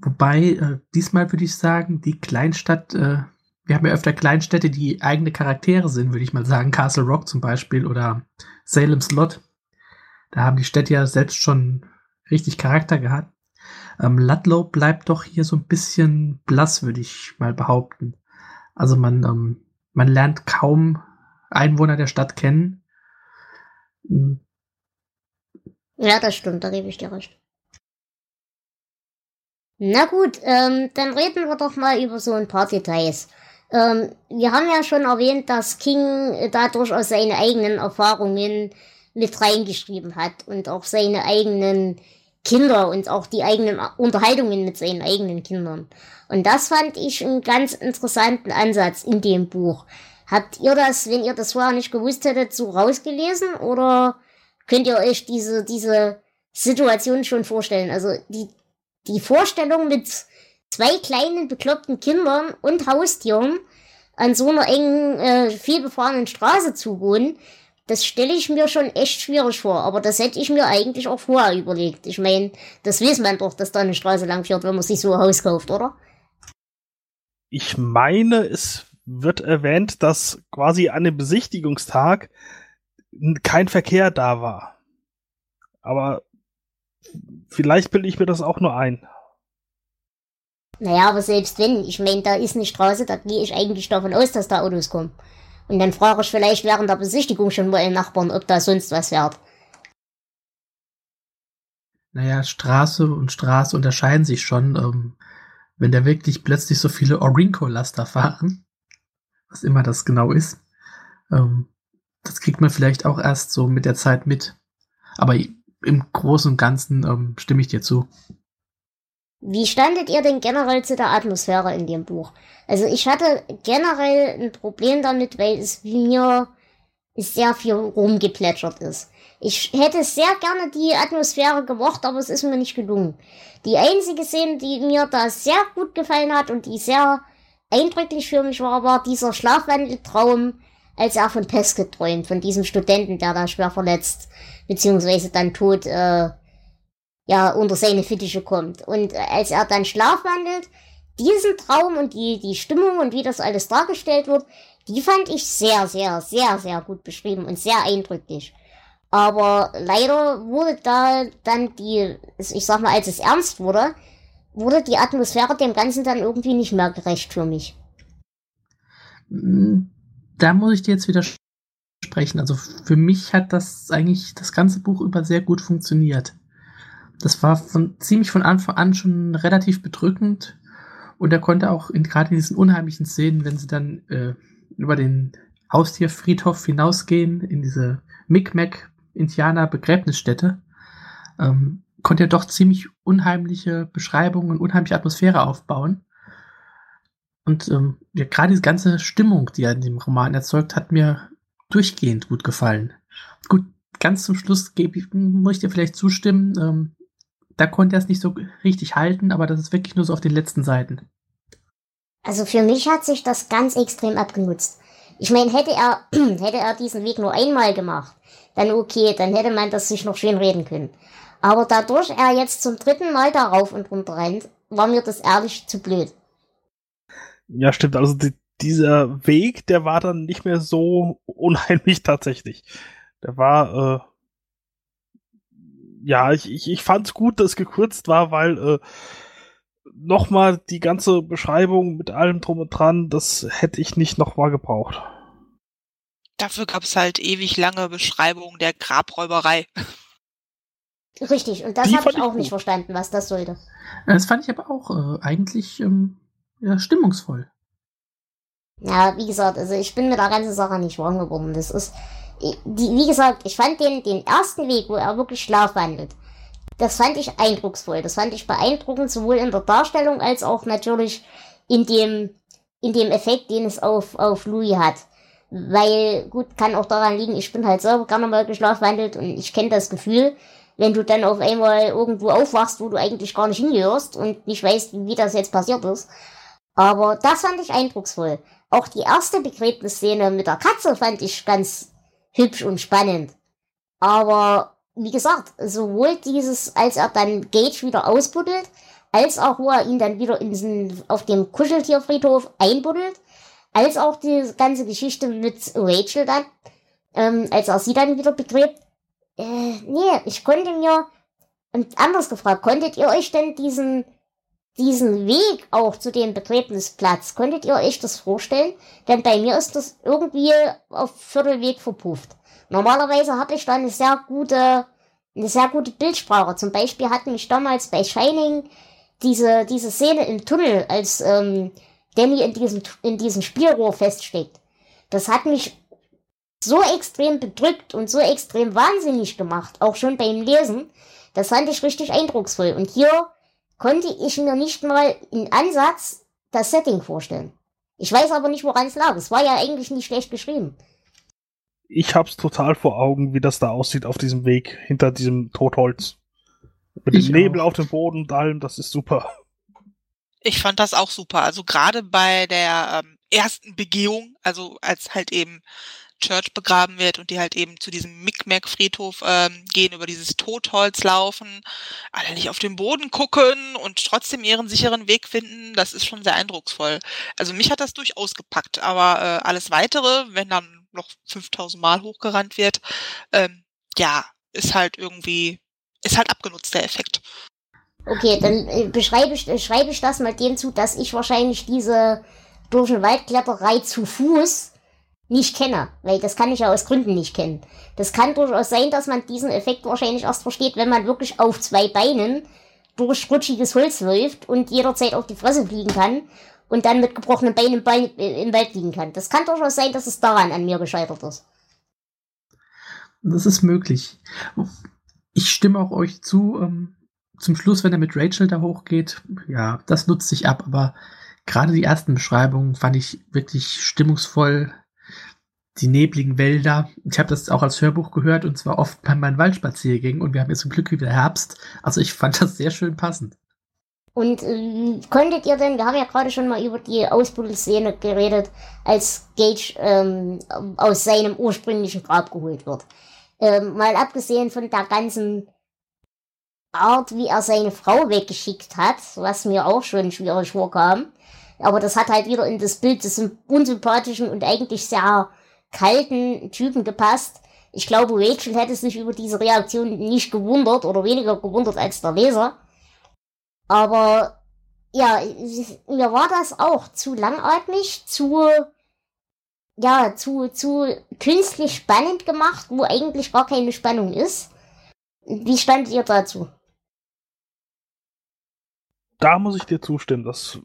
Wobei, äh, diesmal würde ich sagen, die Kleinstadt, äh, wir haben ja öfter Kleinstädte, die eigene Charaktere sind, würde ich mal sagen. Castle Rock zum Beispiel oder Salem's Lot. Da haben die Städte ja selbst schon richtig Charakter gehabt. Ähm, Ludlow bleibt doch hier so ein bisschen blass, würde ich mal behaupten. Also man, ähm, man lernt kaum Einwohner der Stadt kennen. Hm. Ja, das stimmt, da gebe ich dir recht. Na gut, ähm, dann reden wir doch mal über so ein paar Details. Ähm, wir haben ja schon erwähnt, dass King da durchaus seine eigenen Erfahrungen mit reingeschrieben hat und auch seine eigenen Kinder und auch die eigenen Unterhaltungen mit seinen eigenen Kindern. Und das fand ich einen ganz interessanten Ansatz in dem Buch. Habt ihr das, wenn ihr das vorher nicht gewusst hättet, so rausgelesen oder könnt ihr euch diese, diese Situation schon vorstellen. Also die, die Vorstellung mit zwei kleinen bekloppten Kindern und Haustieren an so einer engen, äh, vielbefahrenen Straße zu wohnen, das stelle ich mir schon echt schwierig vor. Aber das hätte ich mir eigentlich auch vorher überlegt. Ich meine, das weiß man doch, dass da eine Straße lang fährt, wenn man sich so ein Haus kauft, oder? Ich meine, es wird erwähnt, dass quasi an dem Besichtigungstag kein Verkehr da war. Aber vielleicht bilde ich mir das auch nur ein. Naja, aber selbst wenn, ich meine, da ist eine Straße, da gehe ich eigentlich davon aus, dass da Autos kommen. Und dann frage ich vielleicht während der Besichtigung schon mal den Nachbarn, ob da sonst was fährt. Naja, Straße und Straße unterscheiden sich schon. Ähm, wenn da wirklich plötzlich so viele Orinco-Laster fahren, was immer das genau ist, ähm, das kriegt man vielleicht auch erst so mit der Zeit mit. Aber im Großen und Ganzen ähm, stimme ich dir zu. Wie standet ihr denn generell zu der Atmosphäre in dem Buch? Also ich hatte generell ein Problem damit, weil es mir sehr viel rumgeplätschert ist. Ich hätte sehr gerne die Atmosphäre gemocht, aber es ist mir nicht gelungen. Die einzige Szene, die mir da sehr gut gefallen hat und die sehr eindrücklich für mich war, war dieser Schlafwandeltraum, als er von Pesket träumt, von diesem Studenten, der da schwer verletzt, beziehungsweise dann tot, äh, ja, unter seine Fittiche kommt. Und als er dann schlafwandelt, diesen Traum und die, die Stimmung und wie das alles dargestellt wird, die fand ich sehr, sehr, sehr, sehr gut beschrieben und sehr eindrücklich. Aber leider wurde da dann die, ich sag mal, als es ernst wurde, wurde die Atmosphäre dem Ganzen dann irgendwie nicht mehr gerecht für mich. Hm, da muss ich dir jetzt widersprechen. Also für mich hat das eigentlich das ganze Buch über sehr gut funktioniert. Das war von, ziemlich von Anfang an schon relativ bedrückend und er konnte auch in gerade diesen unheimlichen Szenen, wenn sie dann äh, über den Haustierfriedhof hinausgehen, in diese Micmac Indianer Begräbnisstätte, ähm, konnte er doch ziemlich unheimliche Beschreibungen und unheimliche Atmosphäre aufbauen. Und ähm, ja, gerade diese ganze Stimmung, die er in dem Roman erzeugt, hat mir durchgehend gut gefallen. Gut, ganz zum Schluss gebe muss ich dir vielleicht zustimmen, ähm, da konnte er es nicht so richtig halten, aber das ist wirklich nur so auf den letzten Seiten. Also für mich hat sich das ganz extrem abgenutzt. Ich meine, hätte er, hätte er diesen Weg nur einmal gemacht, dann okay, dann hätte man das sich noch schön reden können. Aber dadurch er jetzt zum dritten Mal darauf und runter rennt, war mir das ehrlich zu blöd. Ja, stimmt. Also die, dieser Weg, der war dann nicht mehr so unheimlich tatsächlich. Der war, äh, ja, ich, ich, ich fand's gut, dass gekürzt war, weil äh, nochmal die ganze Beschreibung mit allem drum und dran, das hätte ich nicht nochmal gebraucht. Dafür gab es halt ewig lange Beschreibungen der Grabräuberei. Richtig, und das habe ich auch nicht verstanden, was das sollte. Das fand ich aber auch äh, eigentlich ähm, ja, stimmungsvoll. Ja, wie gesagt, also ich bin mit der ganzen Sache nicht warm geworden. Das ist, die, wie gesagt, ich fand den, den ersten Weg, wo er wirklich schlafwandelt, das fand ich eindrucksvoll. Das fand ich beeindruckend, sowohl in der Darstellung als auch natürlich in dem, in dem Effekt, den es auf, auf Louis hat. Weil, gut, kann auch daran liegen, ich bin halt selber gerne mal geschlafwandelt und ich kenne das Gefühl, wenn du dann auf einmal irgendwo aufwachst, wo du eigentlich gar nicht hingehörst und nicht weißt, wie das jetzt passiert ist. Aber das fand ich eindrucksvoll. Auch die erste Begräbnisszene mit der Katze fand ich ganz hübsch und spannend. Aber wie gesagt, sowohl dieses, als er dann Gage wieder ausbuddelt, als auch wo er ihn dann wieder in diesen, auf dem Kuscheltierfriedhof einbuddelt, als auch die ganze Geschichte mit Rachel dann, ähm, als er sie dann wieder begräbt. Äh, nee, ich konnte mir, und anders gefragt, konntet ihr euch denn diesen diesen Weg auch zu dem Begräbnisplatz, könntet ihr euch das vorstellen? Denn bei mir ist das irgendwie auf Viertelweg verpufft. Normalerweise habe ich da eine sehr gute, eine sehr gute Bildsprache. Zum Beispiel hat mich damals bei Shining diese, diese Szene im Tunnel, als ähm, Danny in diesem, in diesem Spielrohr feststeckt. Das hat mich so extrem bedrückt und so extrem wahnsinnig gemacht, auch schon beim Lesen. Das fand ich richtig eindrucksvoll. Und hier konnte ich mir nicht mal in Ansatz das Setting vorstellen. Ich weiß aber nicht, woran es lag. Es war ja eigentlich nicht schlecht geschrieben. ich hab's total vor Augen, wie das da aussieht auf diesem Weg hinter diesem Totholz. Mit dem Ich Nebel auch. auf dem Boden und allem, das ist super. Ich fand das auch super. Also gerade bei der ähm, ersten Begehung, also als halt eben Church begraben wird und die halt eben zu diesem Micmac-Friedhof ähm, gehen, über dieses Totholz laufen, alle nicht auf den Boden gucken und trotzdem ihren sicheren Weg finden, das ist schon sehr eindrucksvoll. Also mich hat das durchaus gepackt, aber äh, alles Weitere, wenn dann noch 5000 Mal hochgerannt wird, ähm, ja, ist halt irgendwie, ist halt abgenutzt, der Effekt. Okay, dann äh, beschreibe ich, äh, schreibe ich das mal dem zu, dass ich wahrscheinlich diese durch den Waldkletterei zu Fuß nicht kenne, weil das kann ich ja aus Gründen nicht kennen. Das kann durchaus sein, dass man diesen Effekt wahrscheinlich erst versteht, wenn man wirklich auf zwei Beinen durch rutschiges Holz läuft und jederzeit auf die Fresse fliegen kann und dann mit gebrochenen Beinen im, Bein, äh, Wald liegen kann. Das kann durchaus sein, dass es daran an mir gescheitert ist. Das ist möglich. Ich stimme auch euch zu. Ähm, zum Schluss, wenn er mit Rachel da hochgeht, ja, das nutzt sich ab, aber gerade die ersten Beschreibungen fand ich wirklich stimmungsvoll. Die nebligen Wälder. Ich habe das auch als Hörbuch gehört und zwar oft bei meinen Waldspaziergängen und wir haben jetzt zum Glück wieder Herbst. Also ich fand das sehr schön passend. Und äh, konntet ihr denn, wir haben ja gerade schon mal über die Ausbuddelszene geredet, als Gage ähm, aus seinem ursprünglichen Grab geholt wird. Ähm, mal abgesehen von der ganzen Art, wie er seine Frau weggeschickt hat, was mir auch schon schwierig vorkam. Aber das hat halt wieder in das Bild des unsympathischen und eigentlich sehr kalten Typen gepasst. Ich glaube, Rachel hätte sich über diese Reaktion nicht gewundert oder weniger gewundert als der Leser. Aber ja, mir war das auch zu langatmig, zu ja, zu, zu künstlich spannend gemacht, wo eigentlich gar keine Spannung ist. Wie standet ihr dazu? Da muss ich dir zustimmen. Das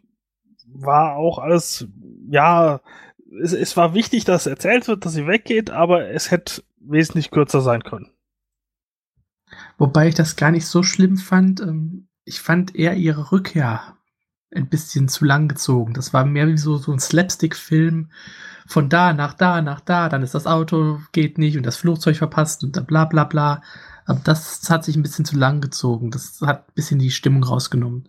war auch alles, ja, es, es war wichtig, dass erzählt wird, dass sie weggeht, aber es hätte wesentlich kürzer sein können. Wobei ich das gar nicht so schlimm fand. Ähm, ich fand eher ihre Rückkehr ein bisschen zu lang gezogen. Das war mehr wie so, so ein Slapstick-Film von da nach da nach da. Dann ist das Auto, geht nicht und das Flugzeug verpasst und bla bla bla. Aber das hat sich ein bisschen zu lang gezogen. Das hat ein bisschen die Stimmung rausgenommen.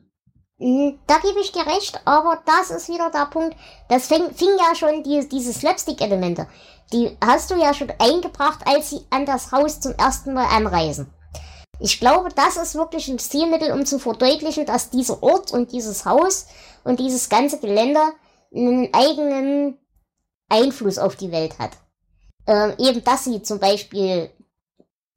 Mm, Da gebe ich dir recht, aber das ist wieder der Punkt. Das fing, fing ja schon die, diese Slapstick-Elemente. Die hast du ja schon eingebracht, als sie an das Haus zum ersten Mal anreisen. Ich glaube, das ist wirklich ein Stilmittel, um zu verdeutlichen, dass dieser Ort und dieses Haus und dieses ganze Gelände einen eigenen Einfluss auf die Welt hat. Ähm, eben, dass sie zum Beispiel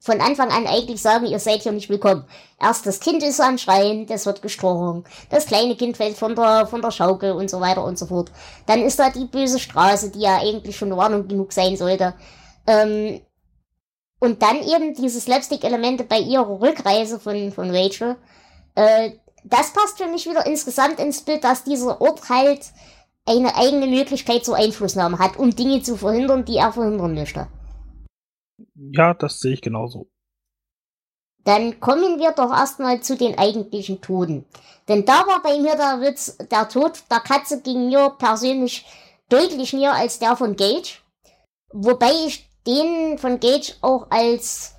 von Anfang an eigentlich sagen, ihr seid hier nicht willkommen. Erst das Kind ist am Schreien, das wird gestochen. Das kleine Kind fällt von der, von der Schaukel und so weiter und so fort. Dann ist da die böse Straße, die ja eigentlich schon Warnung genug sein sollte. Ähm, und dann eben diese Slapstick-Elemente bei ihrer Rückreise von, von Rachel. Äh, das passt für mich wieder insgesamt ins Bild, dass dieser Ort halt eine eigene Möglichkeit zur Einflussnahme hat, um Dinge zu verhindern, die er verhindern möchte. Ja, das sehe ich genauso. Dann kommen wir doch erstmal zu den eigentlichen Toten. Denn da war bei mir der Witz, der Tod der Katze ging mir persönlich deutlich näher als der von Gage. Wobei ich den von Gage auch als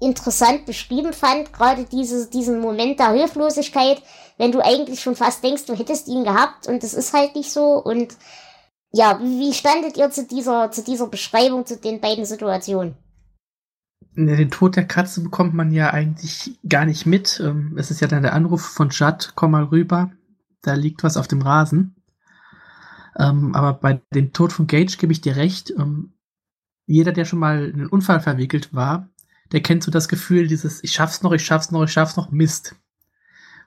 interessant beschrieben fand, gerade diese, diesen Moment der Hilflosigkeit, wenn du eigentlich schon fast denkst, du hättest ihn gehabt und es ist halt nicht so. Und ja, wie standet ihr zu dieser, zu dieser Beschreibung, zu den beiden Situationen? Ne, Den Tod der Katze bekommt man ja eigentlich gar nicht mit. Ähm, Es ist ja dann der Anruf von Judd, komm mal rüber, da liegt was auf dem Rasen. Ähm, aber bei dem Tod von Gage gebe ich dir recht. Ähm, jeder, der schon mal in einen Unfall verwickelt war, der kennt so das Gefühl, dieses ich schaff's noch, ich schaff's noch, ich schaff's noch, Mist.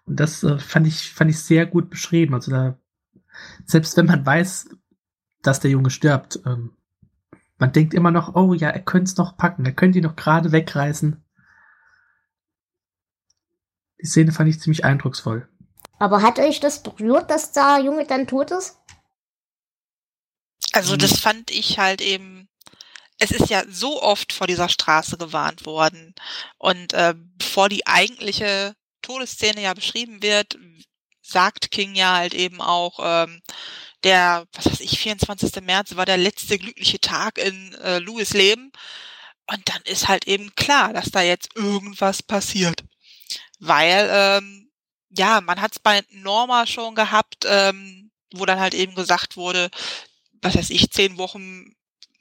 Und das äh, fand ich, fand ich sehr gut beschrieben. Also da, selbst wenn man weiß, dass der Junge stirbt, ähm, man denkt immer noch, oh ja, er könnte es noch packen, er könnte ihn noch gerade wegreißen. Die Szene fand ich ziemlich eindrucksvoll. Aber hat euch das berührt, dass der Junge dann tot ist? Also das fand ich halt eben, es ist ja so oft vor dieser Straße gewarnt worden. Und äh, bevor die eigentliche Todesszene ja beschrieben wird, sagt King ja halt eben auch, ähm, der, was weiß ich, 24. März war der letzte glückliche Tag in äh, Louis Leben. Und dann ist halt eben klar, dass da jetzt irgendwas passiert. Weil, ähm, ja, man hat es bei Norma schon gehabt, ähm, wo dann halt eben gesagt wurde, was weiß ich, zehn Wochen,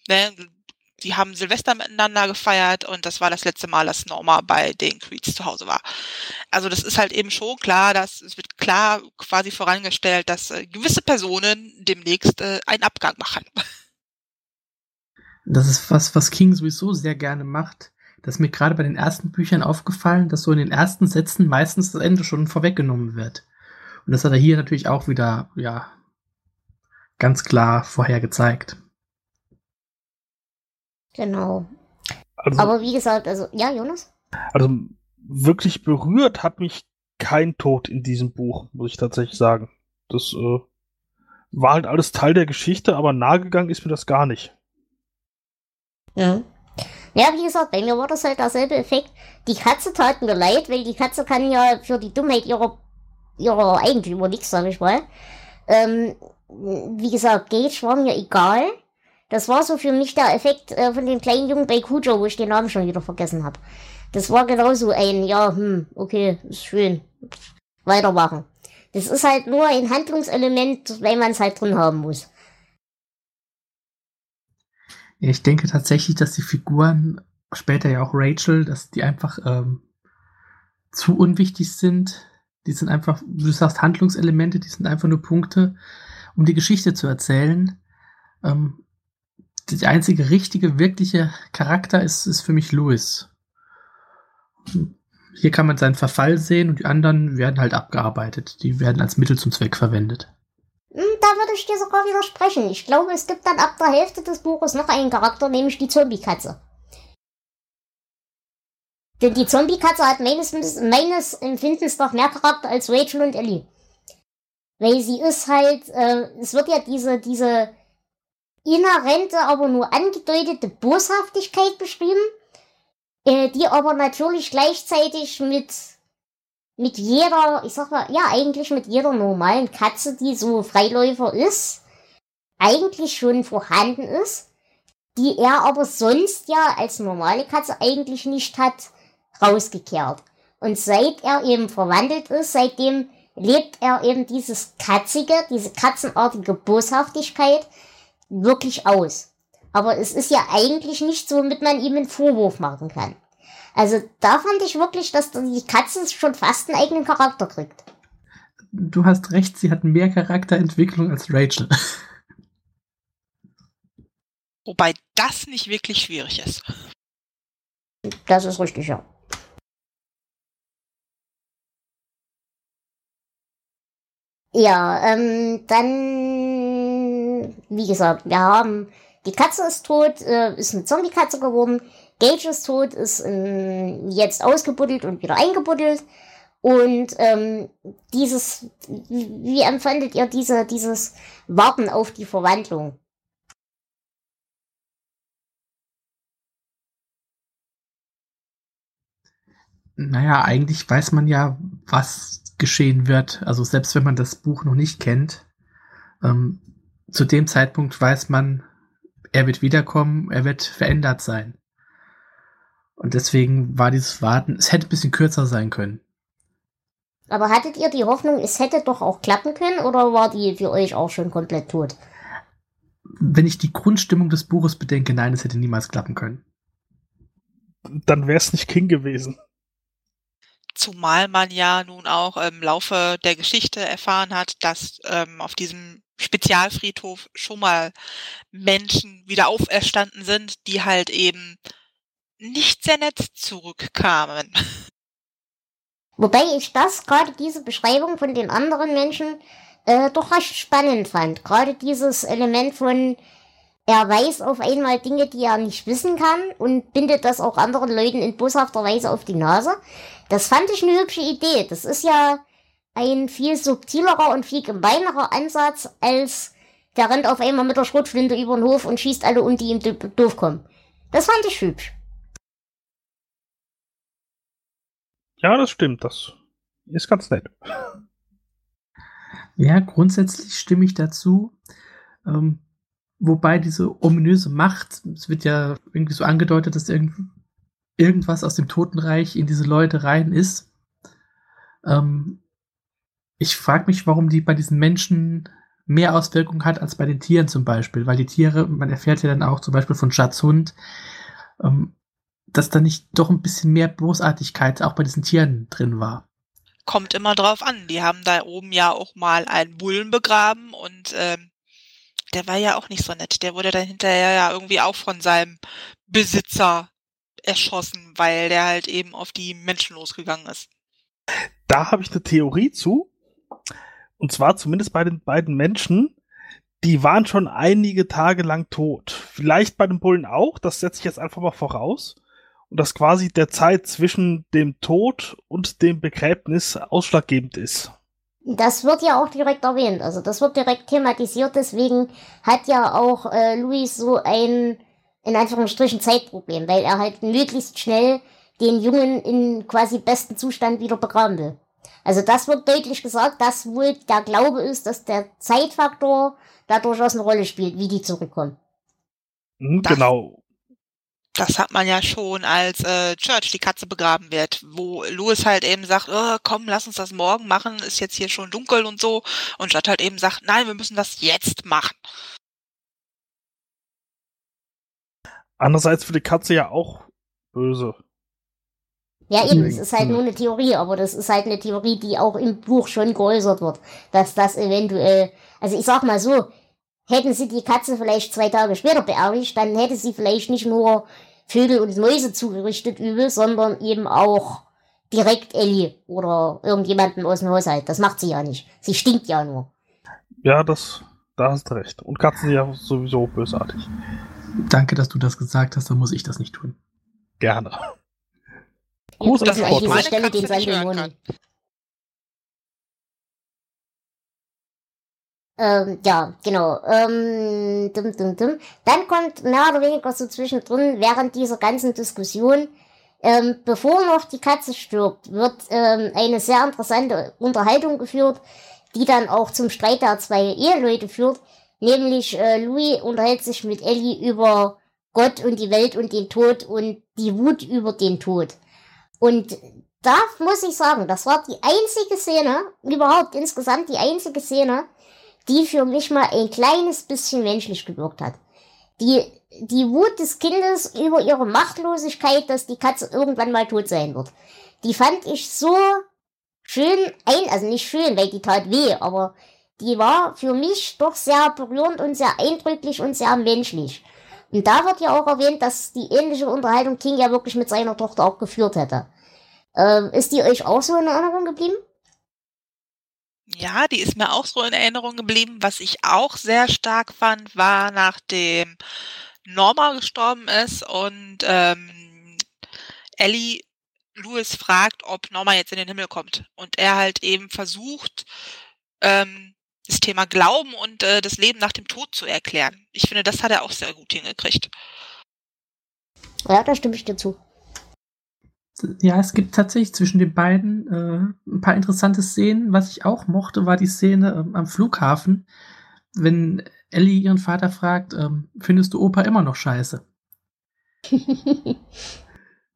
ne, die haben Silvester miteinander gefeiert und das war das letzte Mal, dass Norma bei den Creeds zu Hause war. Also das ist halt eben schon klar, dass es wird klar quasi vorangestellt, dass äh, gewisse Personen demnächst äh, einen Abgang machen. Das ist was, was King sowieso sehr gerne macht. Das ist mir gerade bei den ersten Büchern aufgefallen, dass so in den ersten Sätzen meistens das Ende schon vorweggenommen wird. Und das hat er hier natürlich auch wieder, ja, ganz klar vorher gezeigt. Genau. Also, Aber wie gesagt, also, ja, Jonas? Also, wirklich berührt hat mich kein Tod in diesem Buch, muss ich tatsächlich sagen. Das äh, war halt alles Teil der Geschichte, aber nahegegangen ist mir das gar nicht. Ja. Ja, wie gesagt, bei mir war das halt derselbe Effekt. Die Katze tat mir leid, weil die Katze kann ja für die Dummheit ihrer, ihrer Eigentümer nichts, sag ich mal. Ähm, wie gesagt, Gage war mir egal. Das war so für mich der Effekt äh, von dem kleinen Jungen bei Kujo, wo ich den Namen schon wieder vergessen habe. Das war genauso ein, ja, hm, okay, ist schön. Weitermachen. Das ist halt nur ein Handlungselement, weil man es halt drin haben muss. Ich denke tatsächlich, dass die Figuren, später ja auch Rachel, dass die einfach ähm, zu unwichtig sind. Die sind einfach, du sagst Handlungselemente, die sind einfach nur Punkte, um die Geschichte zu erzählen. Ähm, der einzige richtige, wirkliche Charakter ist, ist für mich Louis. Hier kann man seinen Verfall sehen und die anderen werden halt abgearbeitet. Die werden als Mittel zum Zweck verwendet. Hm, da würde ich dir sogar widersprechen. Ich glaube, es gibt dann ab der Hälfte des Buches noch einen Charakter, nämlich die Zombie-Katze. Denn die Zombie-Katze hat meines, meines Empfindens noch mehr Charakter als Rachel und Ellie. Weil sie ist halt, äh, es wird ja diese, diese inhärente, aber nur angedeutete Boshaftigkeit beschrieben, äh, die aber natürlich gleichzeitig mit mit jeder, ich sag mal, ja, eigentlich mit jeder normalen Katze, die so Freiläufer ist, eigentlich schon vorhanden ist, die er aber sonst ja als normale Katze eigentlich nicht hat rausgekehrt. Und seit er eben verwandelt ist, seitdem lebt er eben dieses katzige, diese katzenartige Boshaftigkeit wirklich aus. Aber es ist ja eigentlich nicht so, womit man ihm einen Vorwurf machen kann. Also da fand ich wirklich, dass die Katze schon fast einen eigenen Charakter kriegt. Du hast recht, sie hat mehr Charakterentwicklung als Rachel. Wobei das nicht wirklich schwierig ist. Das ist richtig, ja. Ja, ähm, dann, wie gesagt, wir haben, die Katze ist tot, äh, ist eine Zombie-Katze geworden. Gage ist tot, ist ähm, jetzt ausgebuddelt und wieder eingebuddelt. Und ähm, dieses, wie empfandet ihr diese, dieses Warten auf die Verwandlung? Naja, eigentlich weiß man ja, was geschehen wird. Also selbst wenn man das Buch noch nicht kennt, ähm, zu dem Zeitpunkt weiß man, er wird wiederkommen, er wird verändert sein. Und deswegen war dieses Warten, es hätte ein bisschen kürzer sein können. Aber hattet ihr die Hoffnung, es hätte doch auch klappen können oder war die für euch auch schon komplett tot? Wenn ich die Grundstimmung des Buches bedenke, nein, es hätte niemals klappen können. Dann wäre es nicht King gewesen. Zumal man ja nun auch im Laufe der Geschichte erfahren hat, dass ähm, auf diesem Spezialfriedhof schon mal Menschen wieder auferstanden sind, die halt eben nicht sehr nett zurückkamen. Wobei ich das, gerade diese Beschreibung von den anderen Menschen, äh, doch recht spannend fand. Gerade dieses Element von, er weiß auf einmal Dinge, die er nicht wissen kann und bindet das auch anderen Leuten in boshafter Weise auf die Nase. Das fand ich eine hübsche Idee. Das ist ja ein viel subtilerer und viel gemeinerer Ansatz als der rennt auf einmal mit der Schrotflinte über den Hof und schießt alle um, die ihm doof kommen. Das fand ich hübsch. Ja, das stimmt. Das ist ganz nett. Ja, grundsätzlich stimme ich dazu. Ähm, wobei diese ominöse Macht, es wird ja irgendwie so angedeutet, dass irgend, irgendwas aus dem Totenreich in diese Leute rein ist. Ähm, ich frage mich, warum die bei diesen Menschen mehr Auswirkungen hat als bei den Tieren zum Beispiel, weil die Tiere, man erfährt ja dann auch zum Beispiel von Schatzhund, ähm, dass da nicht doch ein bisschen mehr Bosartigkeit auch bei diesen Tieren drin war. Kommt immer drauf an. Die haben da oben ja auch mal einen Bullen begraben und ähm, der war ja auch nicht so nett. Der wurde dann hinterher ja irgendwie auch von seinem Besitzer erschossen, weil der halt eben auf die Menschen losgegangen ist. Da habe ich eine Theorie zu. Und zwar zumindest bei den beiden Menschen, die waren schon einige Tage lang tot. Vielleicht bei den Bullen auch, das setze ich jetzt einfach mal voraus. Und dass quasi der Zeit zwischen dem Tod und dem Begräbnis ausschlaggebend ist. Das wird ja auch direkt erwähnt, also das wird direkt thematisiert, deswegen hat ja auch äh, Luis so ein, in Anführungsstrichen, Zeitproblem, weil er halt möglichst schnell den Jungen in quasi besten Zustand wieder begraben will. Also das wird deutlich gesagt, dass wohl der Glaube ist, dass der Zeitfaktor da durchaus eine Rolle spielt, wie die zurückkommen. Mhm, genau. Das hat man ja schon, als äh, Church die Katze begraben wird, wo Louis halt eben sagt, oh, komm, lass uns das morgen machen, ist jetzt hier schon dunkel und so. Und Judd halt eben sagt, nein, wir müssen das jetzt machen. Andererseits für die Katze ja auch böse. Ja, eben, es ist halt nur eine Theorie, aber das ist halt eine Theorie, die auch im Buch schon geäußert wird, dass das eventuell, also ich sag mal so, hätten sie die Katze vielleicht zwei Tage später beerdigt, dann hätte sie vielleicht nicht nur Vögel und Mäuse zugerichtet übel, sondern eben auch direkt Ellie oder irgendjemanden aus dem Haushalt. Das macht sie ja nicht. Sie stinkt ja nur. Ja, das, da hast du recht. Und Katzen sind ja sowieso bösartig. Danke, dass du das gesagt hast, dann muss ich das nicht tun. Gerne. Groß das an dieser Stelle den Sandämonen. Ähm, ja, genau. Ähm, dum, dum, dum. Dann kommt mehr oder weniger so zwischendrin, während dieser ganzen Diskussion, ähm, bevor noch die Katze stirbt, wird ähm, eine sehr interessante Unterhaltung geführt, die dann auch zum Streit der zwei Eheleute führt. Nämlich äh, Louis unterhält sich mit Ellie über Gott und die Welt und den Tod und die Wut über den Tod. Und da muss ich sagen, das war die einzige Szene, überhaupt insgesamt die einzige Szene, die für mich mal ein kleines bisschen menschlich gewirkt hat. Die, die Wut des Kindes über ihre Machtlosigkeit, dass die Katze irgendwann mal tot sein wird. Die fand ich so schön ein, also nicht schön, weil die tat weh, aber die war für mich doch sehr berührend und sehr eindrücklich und sehr menschlich. Und da wird ja auch erwähnt, dass die ähnliche Unterhaltung King ja wirklich mit seiner Tochter auch geführt hätte. Ähm, ist die euch auch so in Erinnerung geblieben? Ja, die ist mir auch so in Erinnerung geblieben. Was ich auch sehr stark fand, war nachdem Norma gestorben ist und ähm, Ellie Louis fragt, ob Norma jetzt in den Himmel kommt. Und er halt eben versucht, ähm, das Thema Glauben und äh, das Leben nach dem Tod zu erklären. Ich finde, das hat er auch sehr gut hingekriegt. Ja, da stimme ich dir zu. Ja, es gibt tatsächlich zwischen den beiden äh, ein paar interessante Szenen. Was ich auch mochte, war die Szene ähm, am Flughafen, wenn Ellie ihren Vater fragt, ähm, findest du Opa immer noch scheiße?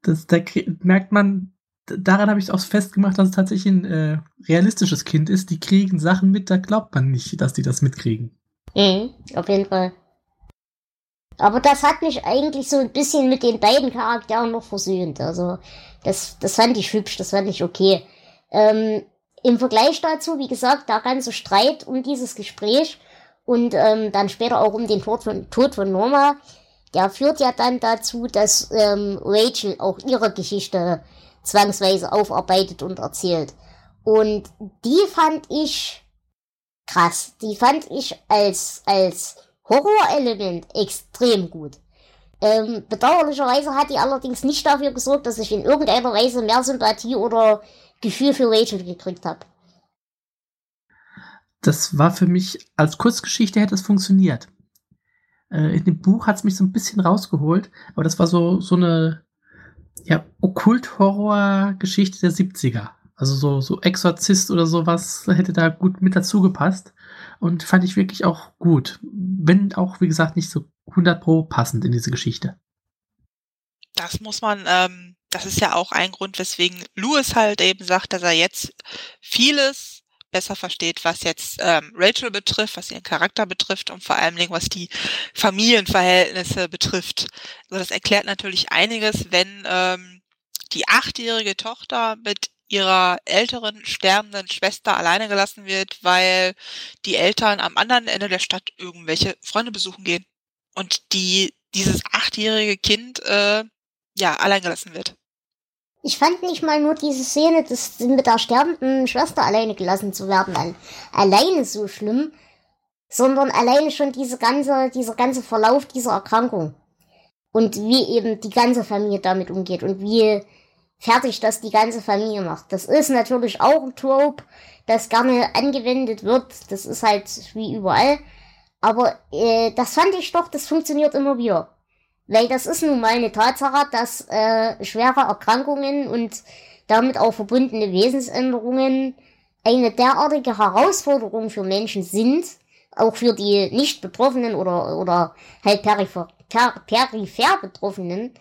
das, da merkt man, daran habe ich auch festgemacht, dass es tatsächlich ein äh, realistisches Kind ist. Die kriegen Sachen mit, da glaubt man nicht, dass die das mitkriegen. Mhm, auf jeden Fall. Aber das hat mich eigentlich so ein bisschen mit den beiden Charakteren noch versöhnt. Also, das, das fand ich hübsch, das fand ich okay. Ähm, Im Vergleich dazu, wie gesagt, der ganze Streit um dieses Gespräch und ähm, dann später auch um den Tod von, Tod von Norma, der führt ja dann dazu, dass ähm, Rachel auch ihre Geschichte zwangsweise aufarbeitet und erzählt. Und die fand ich krass. Die fand ich als, als Horrorelement extrem gut. Ähm, bedauerlicherweise hat die allerdings nicht dafür gesorgt, dass ich in irgendeiner Weise mehr Sympathie oder Gefühl für Rachel gekriegt habe. Das war für mich, als Kurzgeschichte hätte es funktioniert. Äh, in dem Buch hat es mich so ein bisschen rausgeholt, aber das war so, so eine ja, Okkult-Horror-Geschichte der 70er. Also so, so Exorzist oder sowas hätte da gut mit dazu gepasst. Und fand ich wirklich auch gut. Wenn auch, wie gesagt, nicht so 100 pro passend in diese Geschichte. Das muss man, ähm, das ist ja auch ein Grund, weswegen Louis halt eben sagt, dass er jetzt vieles besser versteht, was jetzt ähm, Rachel betrifft, was ihren Charakter betrifft und vor allem was die Familienverhältnisse betrifft. Also das erklärt natürlich einiges, wenn ähm, die achtjährige Tochter mit ihrer älteren sterbenden Schwester alleine gelassen wird, weil die Eltern am anderen Ende der Stadt irgendwelche Freunde besuchen gehen und die dieses achtjährige Kind äh, ja allein gelassen wird. Ich fand nicht mal nur diese Szene, das mit der sterbenden Schwester alleine gelassen zu werden, alleine so schlimm, sondern alleine schon diese ganze, dieser ganze Verlauf dieser Erkrankung. Und wie eben die ganze Familie damit umgeht und wie fertig das die ganze Familie macht. Das ist natürlich auch ein Trope, das gerne angewendet wird. Das ist halt wie überall. Aber äh, das fand ich doch, das funktioniert immer wieder. Weil das ist nun mal eine Tatsache, dass äh, schwere Erkrankungen und damit auch verbundene Wesensänderungen eine derartige Herausforderung für Menschen sind, auch für die nicht Betroffenen oder, oder halt peripher, per, peripher Betroffenen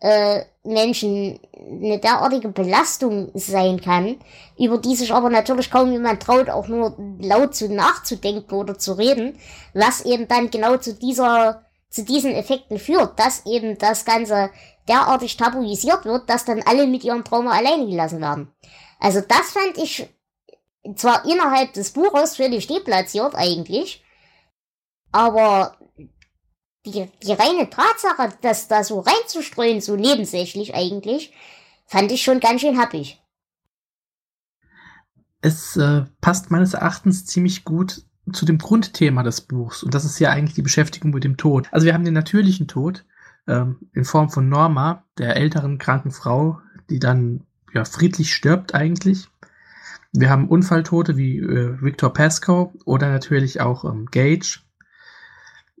äh, Menschen eine derartige Belastung sein kann, über die sich aber natürlich kaum jemand traut, auch nur laut zu nachzudenken oder zu reden, was eben dann genau zu dieser zu diesen Effekten führt, dass eben das Ganze derartig tabuisiert wird, dass dann alle mit ihrem Trauma alleine gelassen werden. Also das fand ich zwar innerhalb des Buches völlig deplatziert eigentlich, aber die, die reine Tatsache, das da so reinzustreuen, so nebensächlich eigentlich, fand ich schon ganz schön happig. Es äh, passt meines Erachtens ziemlich gut zu dem Grundthema des Buchs. Und das ist ja eigentlich die Beschäftigung mit dem Tod. Also wir haben den natürlichen Tod ähm, in Form von Norma, der älteren kranken Frau, die dann ja friedlich stirbt eigentlich. Wir haben Unfalltote wie äh, Victor Pascoe oder natürlich auch ähm, Gage.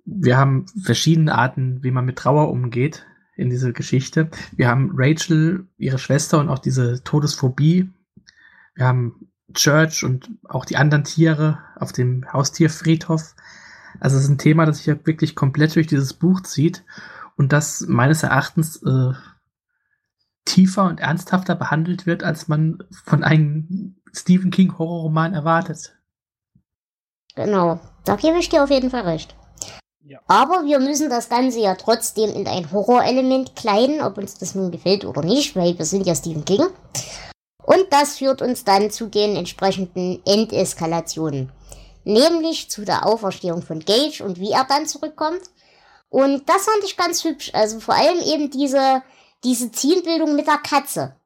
Wir haben verschiedene Arten, wie man mit Trauer umgeht in dieser Geschichte. Wir haben Rachel, ihre Schwester und auch diese Todesphobie. Wir haben Church und auch die anderen Tiere auf dem Haustierfriedhof. Also es ist ein Thema, das sich ja wirklich komplett durch dieses Buch zieht und das meines Erachtens äh, tiefer und ernsthafter behandelt wird, als man von einem Stephen King Horrorroman erwartet. Genau, da gebe ich dir auf jeden Fall recht. Ja. Aber wir müssen das Ganze ja trotzdem in ein Horrorelement kleiden, ob uns das nun gefällt oder nicht, weil wir sind ja Stephen King. Und das führt uns dann zu den entsprechenden Endeskalationen. Nämlich zu der Auferstehung von Gage und wie er dann zurückkommt. Und das fand ich ganz hübsch. Also vor allem eben diese, diese Zielbildung mit der Katze.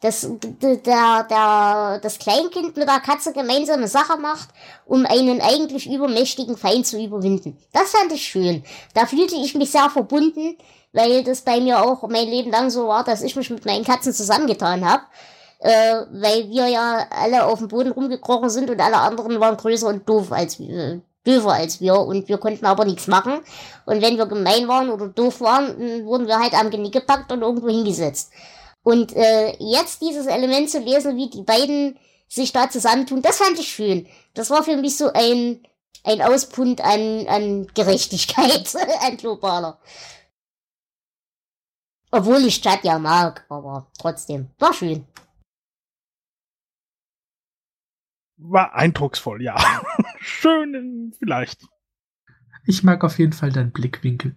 Dass der, der, das Kleinkind mit der Katze gemeinsame Sache macht, um einen eigentlich übermächtigen Feind zu überwinden. Das fand ich schön. Da fühlte ich mich sehr verbunden, weil das bei mir auch mein Leben lang so war, dass ich mich mit meinen Katzen zusammengetan habe äh, weil wir ja alle auf dem Boden rumgekrochen sind und alle anderen waren größer und doof als äh, döfer als wir und wir konnten aber nichts machen. Und wenn wir gemein waren oder doof waren, wurden wir halt am Genick gepackt und irgendwo hingesetzt. Und äh, jetzt dieses Element zu lesen, wie die beiden sich da zusammentun, das fand ich schön. Das war für mich so ein, ein Auspunkt an, an Gerechtigkeit, ein globaler. Obwohl ich Stadt ja mag, aber trotzdem, war schön. War eindrucksvoll, ja. Schön, vielleicht. Ich mag auf jeden Fall deinen Blickwinkel.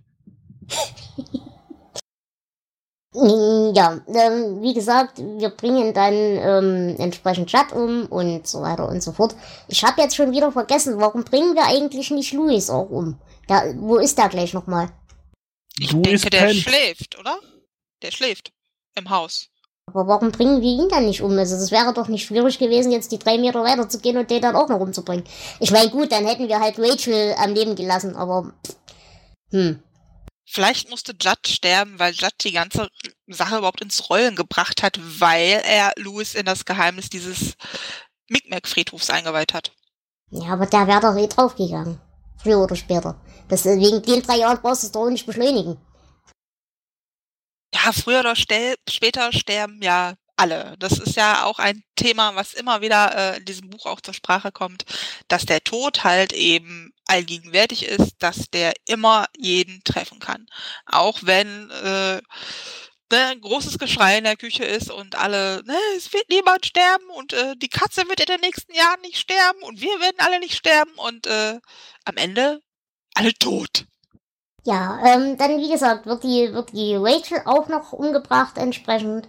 Ja, ähm, wie gesagt, wir bringen dann ähm, entsprechend Chat um und so weiter und so fort. Ich habe jetzt schon wieder vergessen, warum bringen wir eigentlich nicht Louis auch um? Der, wo ist der gleich nochmal? Ich Louis denke, der pennt. schläft, oder? Der schläft im Haus. Aber warum bringen wir ihn dann nicht um? Also es wäre doch nicht schwierig gewesen, jetzt die drei Meter weiter zu gehen und den dann auch noch umzubringen. Ich meine, gut, dann hätten wir halt Rachel am Leben gelassen, aber hm. Vielleicht musste Judd sterben, weil Judd die ganze Sache überhaupt ins Rollen gebracht hat, weil er Louis in das Geheimnis dieses Micmac-Friedhofs eingeweiht hat. Ja, aber der wäre doch eh draufgegangen. Früher oder später. Deswegen den drei Jahren brauchst du es doch nicht beschleunigen ja, früher oder später sterben ja alle. Das ist ja auch ein Thema, was immer wieder äh, in diesem Buch auch zur Sprache kommt, dass der Tod halt eben allgegenwärtig ist, dass der immer jeden treffen kann. Auch wenn äh, ne, ein großes Geschrei in der Küche ist und alle, ne, es wird niemand sterben und äh, die Katze wird in den nächsten Jahren nicht sterben und wir werden alle nicht sterben und äh, am Ende alle tot. Ja, ähm, dann wie gesagt, wird die, wird die Rachel auch noch umgebracht entsprechend.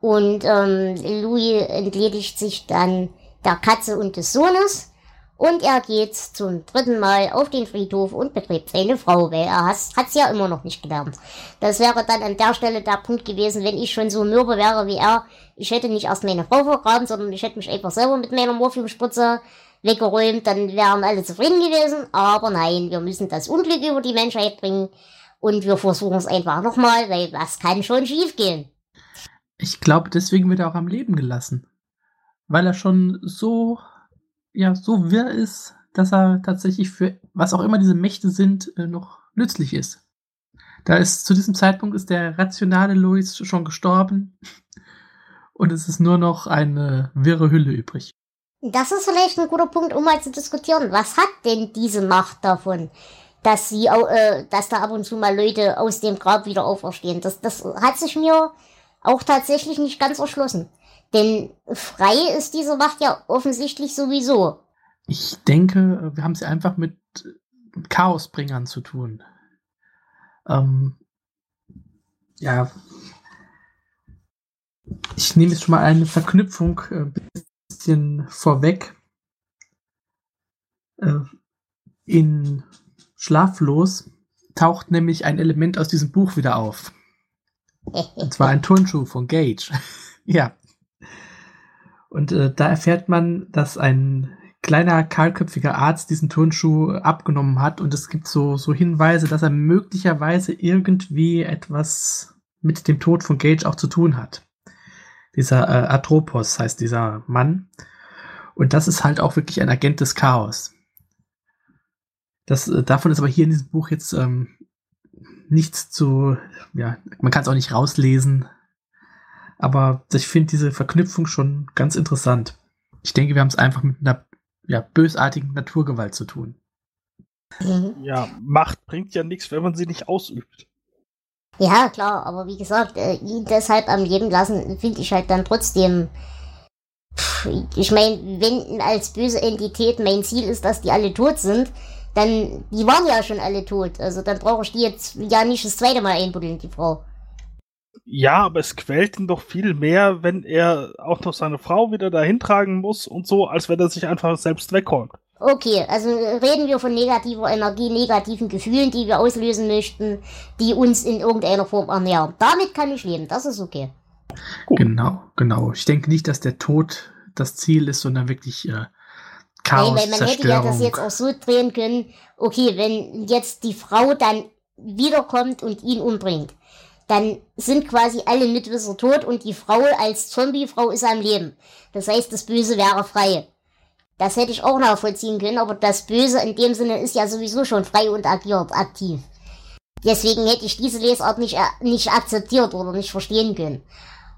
Und ähm, Louis entledigt sich dann der Katze und des Sohnes. Und er geht zum dritten Mal auf den Friedhof und begräbt seine Frau, weil er hat es ja immer noch nicht gelernt. Das wäre dann an der Stelle der Punkt gewesen, wenn ich schon so mürbe wäre wie er. Ich hätte nicht erst meine Frau vergraben, sondern ich hätte mich einfach selber mit meiner Morphiumspritze weggeräumt, dann wären alle zufrieden gewesen. Aber nein, wir müssen das Unglück über die Menschheit bringen und wir versuchen es einfach nochmal, weil was kann schon schiefgehen? Ich glaube, deswegen wird er auch am Leben gelassen. Weil er schon so, ja, so wirr ist, dass er tatsächlich für was auch immer diese Mächte sind, äh, noch nützlich ist. Da ist zu diesem Zeitpunkt ist der rationale Louis schon gestorben und es ist nur noch eine wirre Hülle übrig. Das ist vielleicht ein guter Punkt, um mal zu diskutieren. Was hat denn diese Macht davon, dass sie, äh, dass da ab und zu mal Leute aus dem Grab wieder auferstehen? Das, das hat sich mir auch tatsächlich nicht ganz erschlossen. Denn frei ist diese Macht ja offensichtlich sowieso. Ich denke, wir haben es einfach mit Chaosbringern zu tun. Ähm, ja. Ich nehme jetzt schon mal eine Verknüpfung äh, bisschen vorweg. Äh, in Schlaflos taucht nämlich ein Element aus diesem Buch wieder auf. Und zwar ein Turnschuh von Gage. ja. Und äh, da erfährt man, dass ein kleiner kahlköpfiger Arzt diesen Turnschuh abgenommen hat und es gibt so, so Hinweise, dass er möglicherweise irgendwie etwas mit dem Tod von Gage auch zu tun hat. Dieser äh, Atropos heißt dieser Mann. Und das ist halt auch wirklich ein Agent des Chaos. Das, äh, davon ist aber hier in diesem Buch jetzt ähm, nichts zu, ja, man kann es auch nicht rauslesen. Aber ich finde diese Verknüpfung schon ganz interessant. Ich denke, wir haben es einfach mit einer ja, bösartigen Naturgewalt zu tun. Ja, Macht bringt ja nichts, wenn man sie nicht ausübt. Ja, klar, aber wie gesagt, äh, ihn deshalb am Leben lassen, finde ich halt dann trotzdem. Pff, ich meine, wenn als böse Entität mein Ziel ist, dass die alle tot sind, dann, die waren ja schon alle tot. Also dann brauche ich die jetzt ja nicht das zweite Mal einbuddeln, die Frau. Ja, aber es quält ihn doch viel mehr, wenn er auch noch seine Frau wieder dahin tragen muss und so, als wenn er sich einfach selbst wegräumt. Okay, also reden wir von negativer Energie, negativen Gefühlen, die wir auslösen möchten, die uns in irgendeiner Form ernähren. Damit kann ich leben, das ist okay. Gut. Genau, genau. Ich denke nicht, dass der Tod das Ziel ist, sondern wirklich äh, Chaos, Nein, weil man hätte ja das jetzt auch so drehen können, okay, wenn jetzt die Frau dann wiederkommt und ihn umbringt, dann sind quasi alle Mitwisser tot und die Frau als Zombie-Frau ist am Leben. Das heißt, das Böse wäre frei. Das hätte ich auch nachvollziehen können, aber das Böse in dem Sinne ist ja sowieso schon frei und agiert, aktiv. Deswegen hätte ich diese Lesart nicht, äh, nicht akzeptiert oder nicht verstehen können.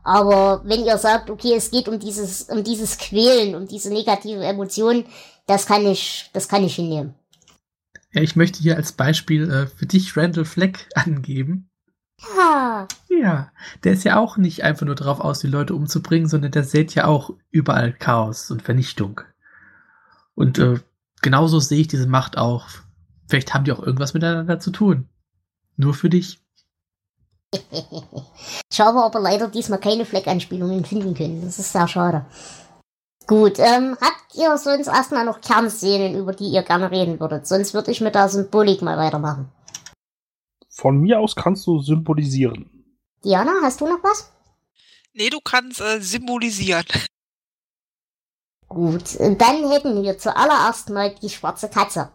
Aber wenn ihr sagt, okay, es geht um dieses, um dieses Quälen, um diese negative Emotion, das kann ich, das kann ich hinnehmen. Ja, ich möchte hier als Beispiel äh, für dich Randall Fleck angeben. Ja. Ja, der ist ja auch nicht einfach nur darauf aus, die Leute umzubringen, sondern der sät ja auch überall Chaos und Vernichtung. Und äh, genauso sehe ich diese Macht auch. Vielleicht haben die auch irgendwas miteinander zu tun. Nur für dich. ich habe aber leider diesmal keine Fleckanspielungen finden können. Das ist sehr schade. Gut, ähm, habt ihr sonst erstmal noch Kernszenen, über die ihr gerne reden würdet? Sonst würde ich mit der Symbolik mal weitermachen. Von mir aus kannst du symbolisieren. Diana, hast du noch was? Nee, du kannst äh, symbolisieren. Gut, dann hätten wir zuallererst mal die schwarze Katze.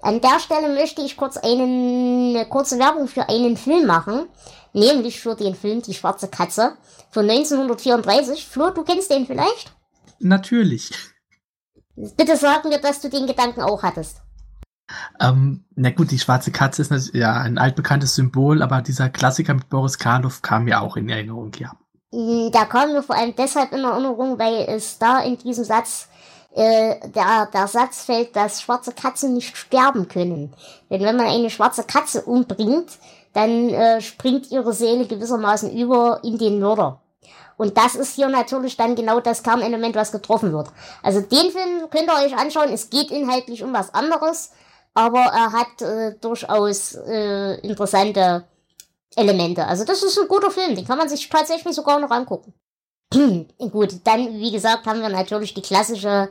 An der Stelle möchte ich kurz einen, eine kurze Werbung für einen Film machen, nämlich für den Film Die schwarze Katze von 1934. Flo, du kennst den vielleicht? Natürlich. Bitte sag mir, dass du den Gedanken auch hattest. Ähm, na gut, die schwarze Katze ist ja ein altbekanntes Symbol, aber dieser Klassiker mit Boris Karloff kam mir auch in Erinnerung, ja. Der kam mir vor allem deshalb in Erinnerung, weil es da in diesem Satz äh, der, der Satz fällt, dass schwarze Katzen nicht sterben können. Denn wenn man eine schwarze Katze umbringt, dann äh, springt ihre Seele gewissermaßen über in den Mörder. Und das ist hier natürlich dann genau das Kernelement, was getroffen wird. Also den Film könnt ihr euch anschauen. Es geht inhaltlich um was anderes, aber er hat äh, durchaus äh, interessante Elemente. Also das ist ein guter Film, den kann man sich tatsächlich sogar noch angucken. Gut, dann, wie gesagt, haben wir natürlich die klassische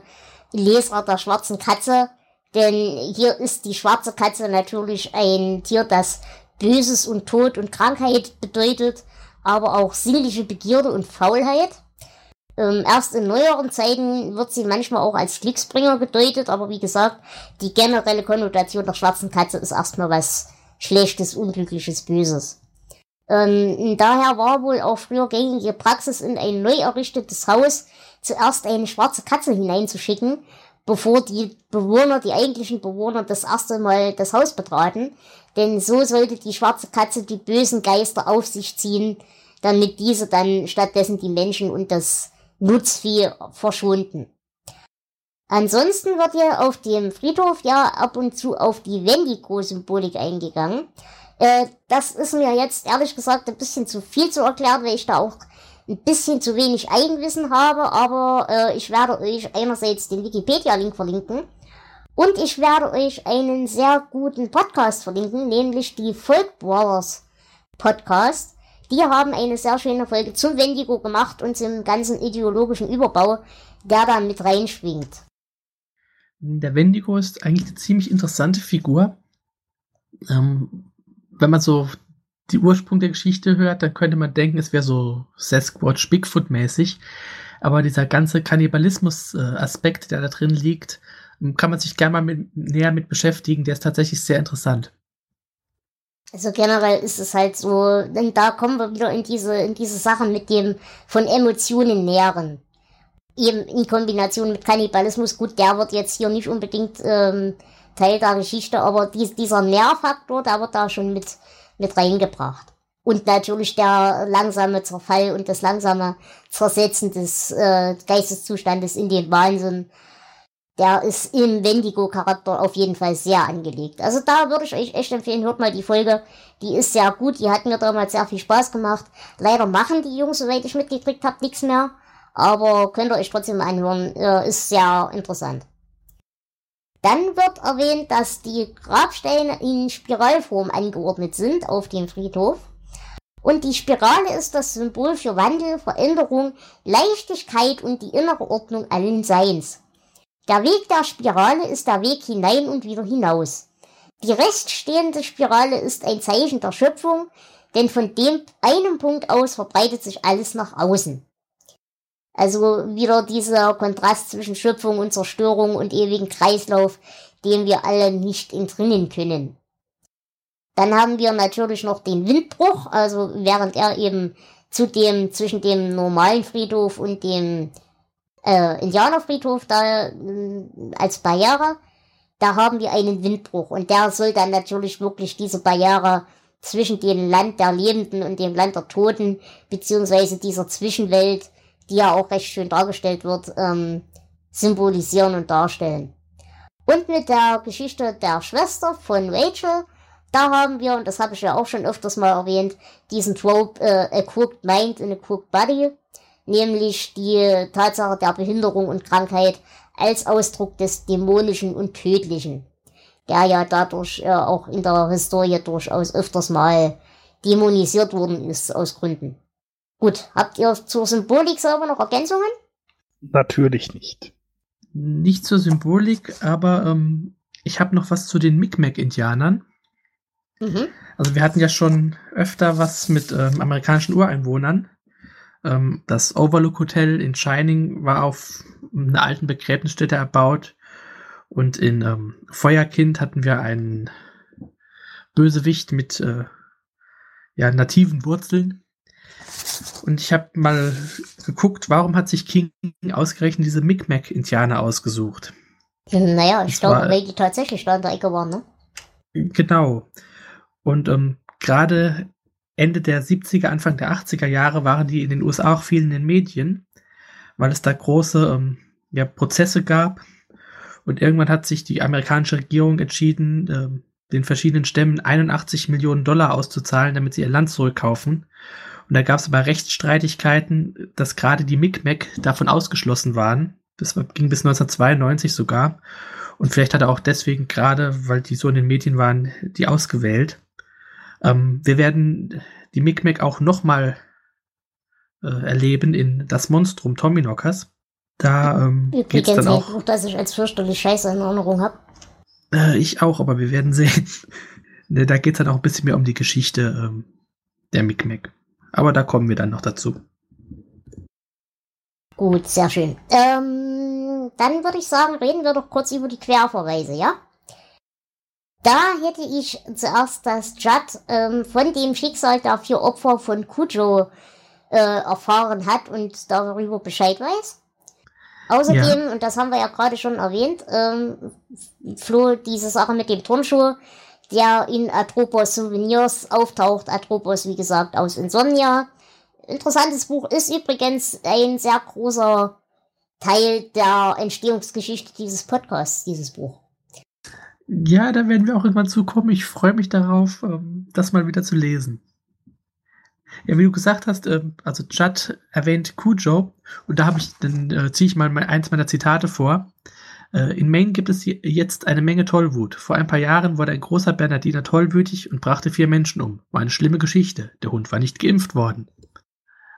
Lesart der schwarzen Katze. Denn hier ist die schwarze Katze natürlich ein Tier, das Böses und Tod und Krankheit bedeutet, aber auch sinnliche Begierde und Faulheit. Ähm, erst in neueren Zeiten wird sie manchmal auch als Glücksbringer gedeutet, aber wie gesagt, die generelle Konnotation der schwarzen Katze ist erstmal was Schlechtes, Unglückliches, Böses. Ähm, daher war wohl auch früher gängige Praxis, in ein neu errichtetes Haus zuerst eine schwarze Katze hineinzuschicken, bevor die Bewohner, die eigentlichen Bewohner, das erste Mal das Haus betraten. Denn so sollte die schwarze Katze die bösen Geister auf sich ziehen, damit diese dann stattdessen die Menschen und das Nutzvieh verschonden. Ansonsten wird hier auf dem Friedhof ja ab und zu auf die Wendigo-Symbolik eingegangen. Äh, das ist mir jetzt ehrlich gesagt ein bisschen zu viel zu erklären, weil ich da auch ein bisschen zu wenig Eigenwissen habe, aber äh, ich werde euch einerseits den Wikipedia-Link verlinken und ich werde euch einen sehr guten Podcast verlinken, nämlich die Folk Brothers Podcast. Die haben eine sehr schöne Folge zum Wendigo gemacht und zum ganzen ideologischen Überbau, der da mit reinschwingt. Der Wendigo ist eigentlich eine ziemlich interessante Figur. Ähm, wenn man so die Ursprung der Geschichte hört, dann könnte man denken, es wäre so Sasquatch Bigfoot mäßig. Aber dieser ganze Kannibalismus-Aspekt, der da drin liegt, kann man sich gerne mal mit, näher mit beschäftigen. Der ist tatsächlich sehr interessant. Also generell ist es halt so, denn da kommen wir wieder in diese, in diese Sachen mit dem von Emotionen nähren. Eben in Kombination mit Kannibalismus. Gut, der wird jetzt hier nicht unbedingt ähm, Teil der Geschichte, aber dies, dieser Nährfaktor, der wird da schon mit, mit reingebracht. Und natürlich der langsame Zerfall und das langsame Zersetzen des äh, Geisteszustandes in den Wahnsinn, der ist im Wendigo-Charakter auf jeden Fall sehr angelegt. Also da würde ich euch echt empfehlen, hört mal die Folge. Die ist sehr gut, die hat mir damals sehr viel Spaß gemacht. Leider machen die Jungs, soweit ich mitgekriegt habe, nichts mehr. Aber könnt ihr euch trotzdem anhören, ist sehr interessant. Dann wird erwähnt, dass die Grabsteine in Spiralform angeordnet sind auf dem Friedhof. Und die Spirale ist das Symbol für Wandel, Veränderung, Leichtigkeit und die innere Ordnung allen Seins. Der Weg der Spirale ist der Weg hinein und wieder hinaus. Die reststehende Spirale ist ein Zeichen der Schöpfung, denn von dem einen Punkt aus verbreitet sich alles nach außen. Also wieder dieser Kontrast zwischen Schöpfung und Zerstörung und ewigen Kreislauf, dem wir alle nicht entrinnen können. Dann haben wir natürlich noch den Windbruch, also während er eben zu dem, zwischen dem normalen Friedhof und dem äh, Indianerfriedhof da äh, als Barriere, da haben wir einen Windbruch und der soll dann natürlich wirklich diese Barriere zwischen dem Land der Lebenden und dem Land der Toten, beziehungsweise dieser Zwischenwelt die ja auch recht schön dargestellt wird, ähm, symbolisieren und darstellen. Und mit der Geschichte der Schwester von Rachel, da haben wir, und das habe ich ja auch schon öfters mal erwähnt, diesen Trope äh, A Crooked Mind in a Crooked Body, nämlich die Tatsache der Behinderung und Krankheit als Ausdruck des Dämonischen und Tödlichen, der ja dadurch äh, auch in der Historie durchaus öfters mal dämonisiert worden ist aus Gründen. Gut, habt ihr zur Symbolik selber noch Ergänzungen? Natürlich nicht. Nicht zur Symbolik, aber ähm, ich habe noch was zu den Mi'kmaq-Indianern. Mhm. Also wir hatten ja schon öfter was mit ähm, amerikanischen Ureinwohnern. Ähm, das Overlook Hotel in Shining war auf einer alten Begräbnisstätte erbaut. Und in ähm, Feuerkind hatten wir einen Bösewicht mit äh, ja, nativen Wurzeln. Und ich habe mal geguckt, warum hat sich King ausgerechnet diese Mi'kmaq-Indianer ausgesucht? Naja, ich glaube, weil die tatsächlich da in der Ecke waren, ne? Genau. Und ähm, gerade Ende der 70er, Anfang der 80er Jahre waren die in den USA auch viel in den Medien, weil es da große ähm, ja, Prozesse gab. Und irgendwann hat sich die amerikanische Regierung entschieden, ähm, den verschiedenen Stämmen 81 Millionen Dollar auszuzahlen, damit sie ihr Land zurückkaufen. Und da gab es aber Rechtsstreitigkeiten, dass gerade die Mi'kmaq davon ausgeschlossen waren. Das ging bis 1992 sogar. Und vielleicht hat er auch deswegen gerade, weil die so in den Medien waren, die ausgewählt. Ähm, wir werden die Mi'kmaq auch nochmal äh, erleben in Das Monstrum Tommyknockers. Da ähm, geht es dann auch... Buch, das ich als fürchterlich scheiße in Erinnerung habe. Äh, ich auch, aber wir werden sehen. Ne, da geht es dann auch ein bisschen mehr um die Geschichte ähm, der Mi'kmaq. Aber da kommen wir dann noch dazu. Gut, sehr schön. Ähm, dann würde ich sagen, reden wir doch kurz über die Querverweise, ja? Da hätte ich zuerst das Judd ähm, von dem Schicksal der vier Opfer von Kujo äh, erfahren hat und darüber Bescheid weiß. Außerdem, ja. und das haben wir ja gerade schon erwähnt, ähm, Flo, diese Sache mit dem Turnschuh, der in Atropos Souvenirs auftaucht. Atropos, wie gesagt, aus Insomnia. Interessantes Buch ist übrigens ein sehr großer Teil der Entstehungsgeschichte dieses Podcasts, dieses Buch. Ja, da werden wir auch irgendwann zukommen. Ich freue mich darauf, ähm, das mal wieder zu lesen. Ja, wie du gesagt hast, ähm, also Judd erwähnt Cujo und da habe ich, dann äh, ziehe ich mal eins meiner Zitate vor. Äh, in Maine gibt es jetzt eine Menge Tollwut. Vor ein paar Jahren wurde ein großer Bernardiner tollwütig und brachte vier Menschen um. War eine schlimme Geschichte. Der Hund war nicht geimpft worden.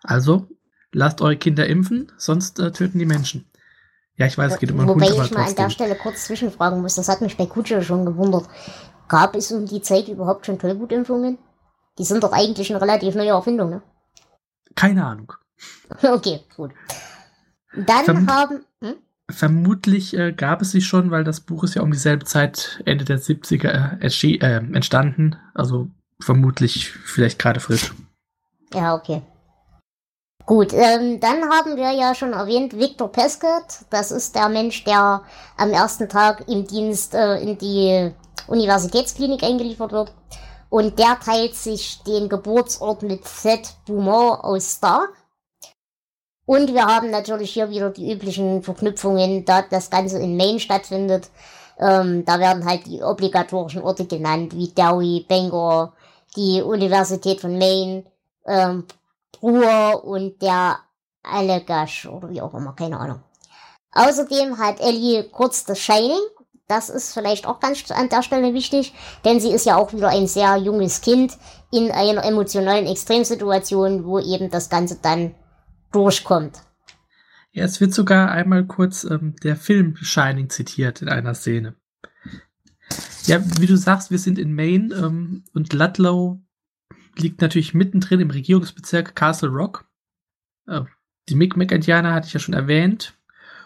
Also, lasst eure Kinder impfen, sonst äh, töten die Menschen. Ja, ich weiß, es geht um einen Wobei Hund, ich mal an der Stelle kurz zwischenfragen muss, das hat mich bei Kutsche schon gewundert. Gab es um die Zeit überhaupt schon Tollwutimpfungen? Die sind doch eigentlich eine relativ neue Erfindung, ne? Keine Ahnung. okay, gut. Dann Verm haben. Hm? Vermutlich äh, gab es sie schon, weil das Buch ist ja um dieselbe Zeit, Ende der 70er, äh, äh, entstanden. Also vermutlich vielleicht gerade frisch. Ja, okay. Gut, ähm, dann haben wir ja schon erwähnt, Victor Pesquet. Das ist der Mensch, der am ersten Tag im Dienst äh, in die Universitätsklinik eingeliefert wird. Und der teilt sich den Geburtsort mit Seth Beaumont aus Stark. Und wir haben natürlich hier wieder die üblichen Verknüpfungen, da das Ganze in Maine stattfindet. Ähm, da werden halt die obligatorischen Orte genannt, wie Derry, Bangor, die Universität von Maine, ähm, Ruhr und der Allegash oder wie auch immer, keine Ahnung. Außerdem hat Ellie kurz das Shining. Das ist vielleicht auch ganz an der Stelle wichtig, denn sie ist ja auch wieder ein sehr junges Kind in einer emotionalen Extremsituation, wo eben das Ganze dann durchkommt. Ja, es wird sogar einmal kurz ähm, der Film Shining zitiert in einer Szene. Ja, wie du sagst, wir sind in Maine ähm, und Ludlow liegt natürlich mittendrin im Regierungsbezirk Castle Rock. Äh, die Mi'kmaq-Indianer hatte ich ja schon erwähnt.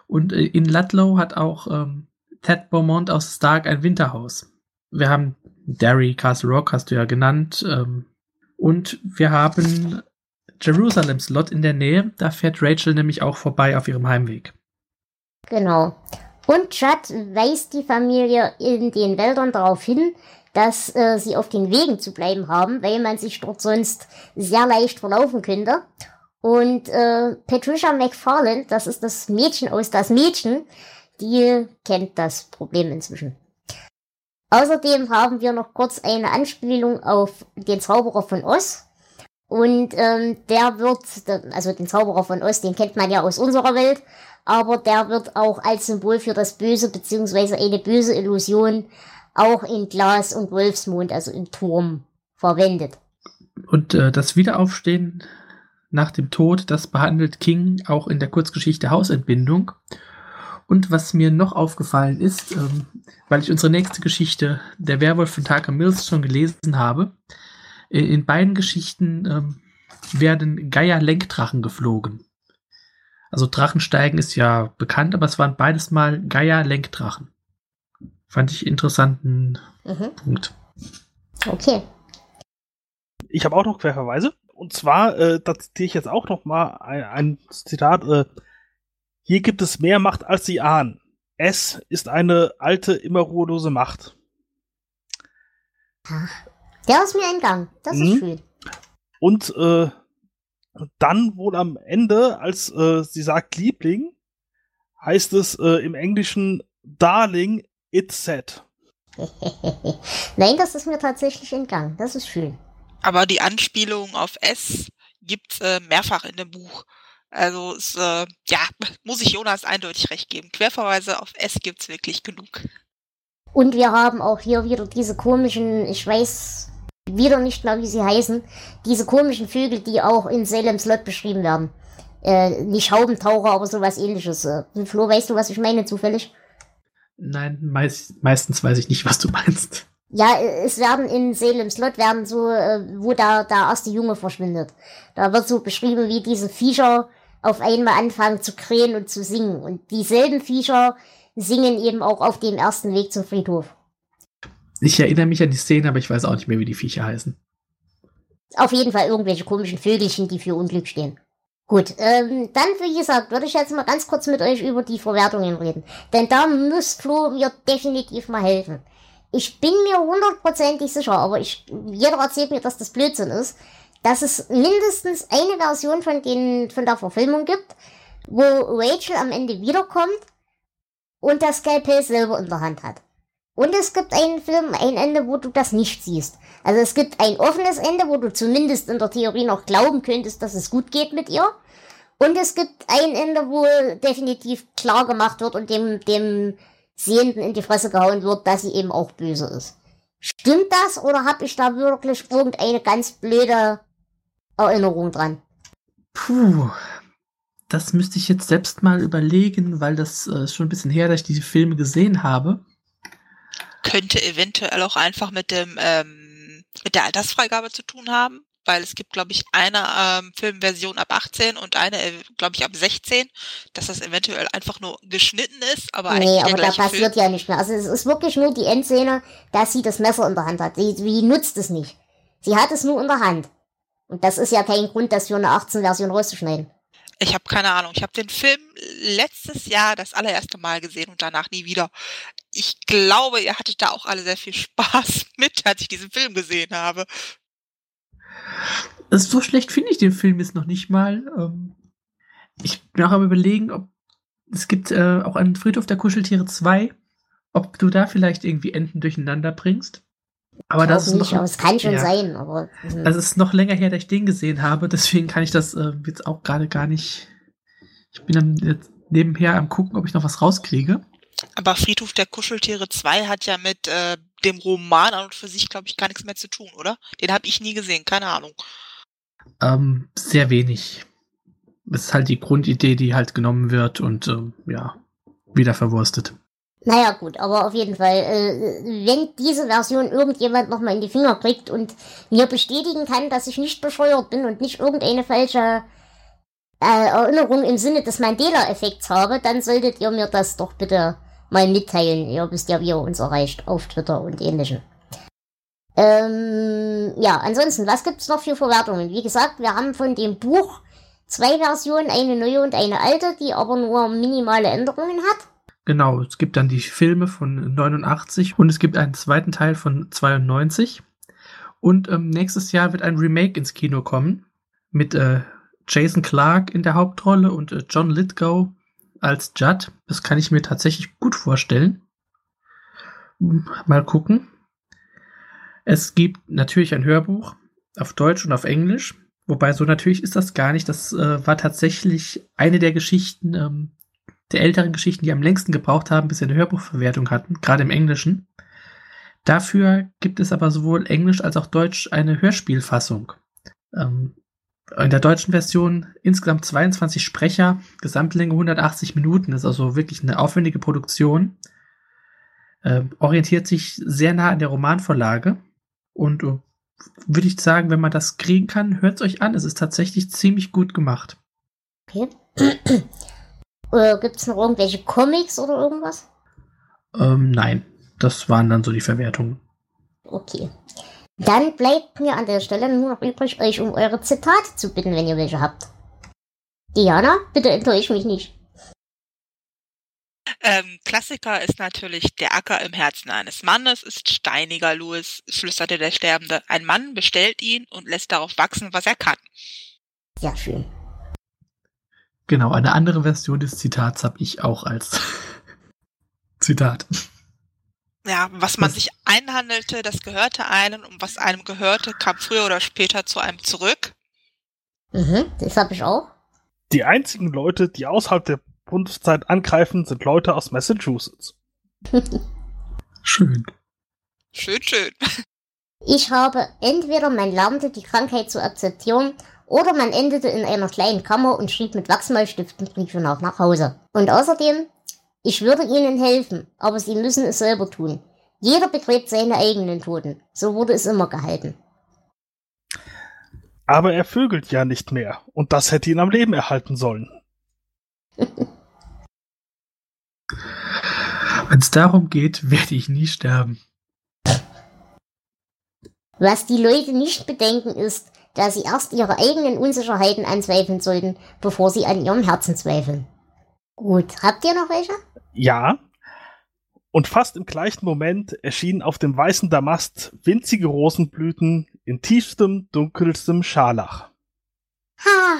Und äh, in Ludlow hat auch ähm, Ted Beaumont aus Stark ein Winterhaus. Wir haben Derry, Castle Rock hast du ja genannt. Ähm, und wir haben Jerusalems Lot in der Nähe. Da fährt Rachel nämlich auch vorbei auf ihrem Heimweg. Genau. Und Chad weist die Familie in den Wäldern darauf hin, dass äh, sie auf den Wegen zu bleiben haben, weil man sich dort sonst sehr leicht verlaufen könnte. Und äh, Patricia McFarland, das ist das Mädchen aus das Mädchen, die kennt das Problem inzwischen. Außerdem haben wir noch kurz eine Anspielung auf den Zauberer von Oz. Und ähm, der wird, also den Zauberer von Oz, den kennt man ja aus unserer Welt, aber der wird auch als Symbol für das Böse beziehungsweise eine böse Illusion auch in Glas und Wolfsmond, also im Turm, verwendet. Und äh, das Wiederaufstehen nach dem Tod, das behandelt King auch in der Kurzgeschichte Hausentbindung. Und was mir noch aufgefallen ist, ähm, weil ich unsere nächste Geschichte, der Werwolf von Tucker Mills, schon gelesen habe, in, in beiden Geschichten ähm, werden Geier-Lenkdrachen geflogen. Also Drachensteigen ist ja bekannt, aber es waren beides mal Geier-Lenkdrachen. Fand ich interessanten mhm. Punkt. Okay. Ich habe auch noch Querverweise. Und zwar, äh, da zitiere ich jetzt auch noch mal ein, ein Zitat. Äh, hier gibt es mehr Macht, als Sie ahnen. Es ist eine alte, immer ruhelose Macht. Der ist mir entgangen. Das mhm. ist schön. Und äh, dann wohl am Ende, als äh, sie sagt Liebling, heißt es äh, im Englischen Darling, it's sad. Nein, das ist mir tatsächlich entgangen. Das ist schön. Aber die Anspielung auf S gibt's äh, mehrfach in dem Buch. Also es, äh, ja, muss ich Jonas eindeutig recht geben. Querverweise auf S gibt's wirklich genug. Und wir haben auch hier wieder diese komischen, ich weiß wieder nicht mehr, wie sie heißen, diese komischen Vögel, die auch in Salem's Lot beschrieben werden. Äh, nicht Haubentaucher, aber sowas ähnliches. Äh, Flo, weißt du, was ich meine zufällig? Nein, meist, meistens weiß ich nicht, was du meinst. Ja, es werden in Salem's Lot werden so, äh, wo da der erste Junge verschwindet. Da wird so beschrieben, wie diese Viecher auf einmal anfangen zu krähen und zu singen. Und dieselben Viecher singen eben auch auf dem ersten Weg zum Friedhof. Ich erinnere mich an die Szene, aber ich weiß auch nicht mehr, wie die Viecher heißen. Auf jeden Fall irgendwelche komischen Vögelchen, die für Unglück stehen. Gut, ähm, dann, wie gesagt, würde ich jetzt mal ganz kurz mit euch über die Verwertungen reden. Denn da muss Flo mir definitiv mal helfen. Ich bin mir hundertprozentig sicher, aber ich, jeder erzählt mir, dass das Blödsinn ist, dass es mindestens eine Version von, den, von der Verfilmung gibt, wo Rachel am Ende wiederkommt und das Skalpell selber in der Hand hat. Und es gibt einen Film, ein Ende, wo du das nicht siehst. Also es gibt ein offenes Ende, wo du zumindest in der Theorie noch glauben könntest, dass es gut geht mit ihr. Und es gibt ein Ende, wo definitiv klar gemacht wird und dem, dem Sehenden in die Fresse gehauen wird, dass sie eben auch böse ist. Stimmt das oder habe ich da wirklich irgendeine ganz blöde Erinnerung dran? Puh, das müsste ich jetzt selbst mal überlegen, weil das äh, schon ein bisschen her, dass ich diese Filme gesehen habe könnte eventuell auch einfach mit dem ähm, mit der Altersfreigabe zu tun haben, weil es gibt, glaube ich, eine ähm, Filmversion ab 18 und eine, äh, glaube ich, ab 16, dass das eventuell einfach nur geschnitten ist, aber nee, aber da passiert Film. ja nicht mehr. Also es ist wirklich nur die Endszene, dass sie das Messer in der Hand hat. Sie, sie nutzt es nicht. Sie hat es nur in der Hand. Und das ist ja kein Grund, das für eine 18-Version rauszuschneiden. Ich habe keine Ahnung. Ich habe den Film letztes Jahr das allererste Mal gesehen und danach nie wieder. Ich glaube, ihr hattet da auch alle sehr viel Spaß mit, als ich diesen Film gesehen habe. So schlecht finde ich den Film jetzt noch nicht mal. Ähm, ich bin auch am überlegen, ob es gibt äh, auch einen Friedhof der Kuscheltiere 2, ob du da vielleicht irgendwie Enden durcheinander bringst. Aber das ist nicht, noch, aber es kann schon ja, sein. Aber, hm. das ist noch länger her, dass ich den gesehen habe, deswegen kann ich das äh, jetzt auch gerade gar nicht. Ich bin dann jetzt nebenher am gucken, ob ich noch was rauskriege. Aber Friedhof der Kuscheltiere 2 hat ja mit äh, dem Roman an und für sich, glaube ich, gar nichts mehr zu tun, oder? Den habe ich nie gesehen, keine Ahnung. Ähm, sehr wenig. Das ist halt die Grundidee, die halt genommen wird und ähm, ja, wieder verwurstet. Naja, gut, aber auf jeden Fall, äh, wenn diese Version irgendjemand nochmal in die Finger kriegt und mir bestätigen kann, dass ich nicht bescheuert bin und nicht irgendeine falsche äh, Erinnerung im Sinne des Mandela-Effekts habe, dann solltet ihr mir das doch bitte mal mitteilen. Ihr wisst ja, wie ihr uns erreicht auf Twitter und ähnlichem. Ähm, ja, ansonsten, was gibt's noch für Verwertungen? Wie gesagt, wir haben von dem Buch zwei Versionen, eine neue und eine alte, die aber nur minimale Änderungen hat. Genau, es gibt dann die Filme von 89 und es gibt einen zweiten Teil von 92. Und ähm, nächstes Jahr wird ein Remake ins Kino kommen mit äh, Jason Clark in der Hauptrolle und äh, John Lithgow als Judd. Das kann ich mir tatsächlich gut vorstellen. Mal gucken. Es gibt natürlich ein Hörbuch auf Deutsch und auf Englisch. Wobei so natürlich ist das gar nicht. Das äh, war tatsächlich eine der Geschichten, ähm, der älteren Geschichten, die am längsten gebraucht haben, bis sie eine Hörbuchverwertung hatten, gerade im Englischen. Dafür gibt es aber sowohl Englisch als auch Deutsch eine Hörspielfassung. Ähm, in der deutschen Version insgesamt 22 Sprecher, Gesamtlänge 180 Minuten, ist also wirklich eine aufwendige Produktion. Äh, orientiert sich sehr nah an der Romanvorlage und uh, würde ich sagen, wenn man das kriegen kann, hört es euch an. Es ist tatsächlich ziemlich gut gemacht. Okay. Äh, Gibt es noch irgendwelche Comics oder irgendwas? Ähm, nein, das waren dann so die Verwertungen. Okay. Dann bleibt mir an der Stelle nur noch übrig, euch um eure Zitate zu bitten, wenn ihr welche habt. Diana, bitte enttäusch mich nicht. Ähm, Klassiker ist natürlich der Acker im Herzen eines Mannes ist steiniger, Louis, flüsterte der Sterbende. Ein Mann bestellt ihn und lässt darauf wachsen, was er kann. Sehr schön. Genau, eine andere Version des Zitats habe ich auch als Zitat. Ja, was man Was- sich einhandelte, das gehörte einem und was einem gehörte, kam früher oder später zu einem zurück. Mhm, das habe ich auch. Die einzigen Leute, die außerhalb der Bundeszeit angreifen, sind Leute aus Massachusetts. Schön. Schön, schön. Ich habe entweder man lernte die Krankheit zu akzeptieren oder man endete in einer kleinen Kammer und schrieb mit Wachsmalstiften Briefe nach, nach Hause. Und außerdem, ich würde ihnen helfen, aber sie müssen es selber tun. Jeder begräbt seine eigenen Toten. So wurde es immer gehalten. Aber er vögelt ja nicht mehr. Und das hätte ihn am Leben erhalten sollen. Wenn es darum geht, werde ich nie sterben. Was die Leute nicht bedenken ist, dass sie erst ihre eigenen Unsicherheiten anzweifeln sollten, bevor sie an ihrem Herzen zweifeln. Gut, habt ihr noch welche? Ja. Und fast im gleichen Moment erschienen auf dem weißen Damast winzige Rosenblüten in tiefstem, dunkelstem Scharlach. Ha,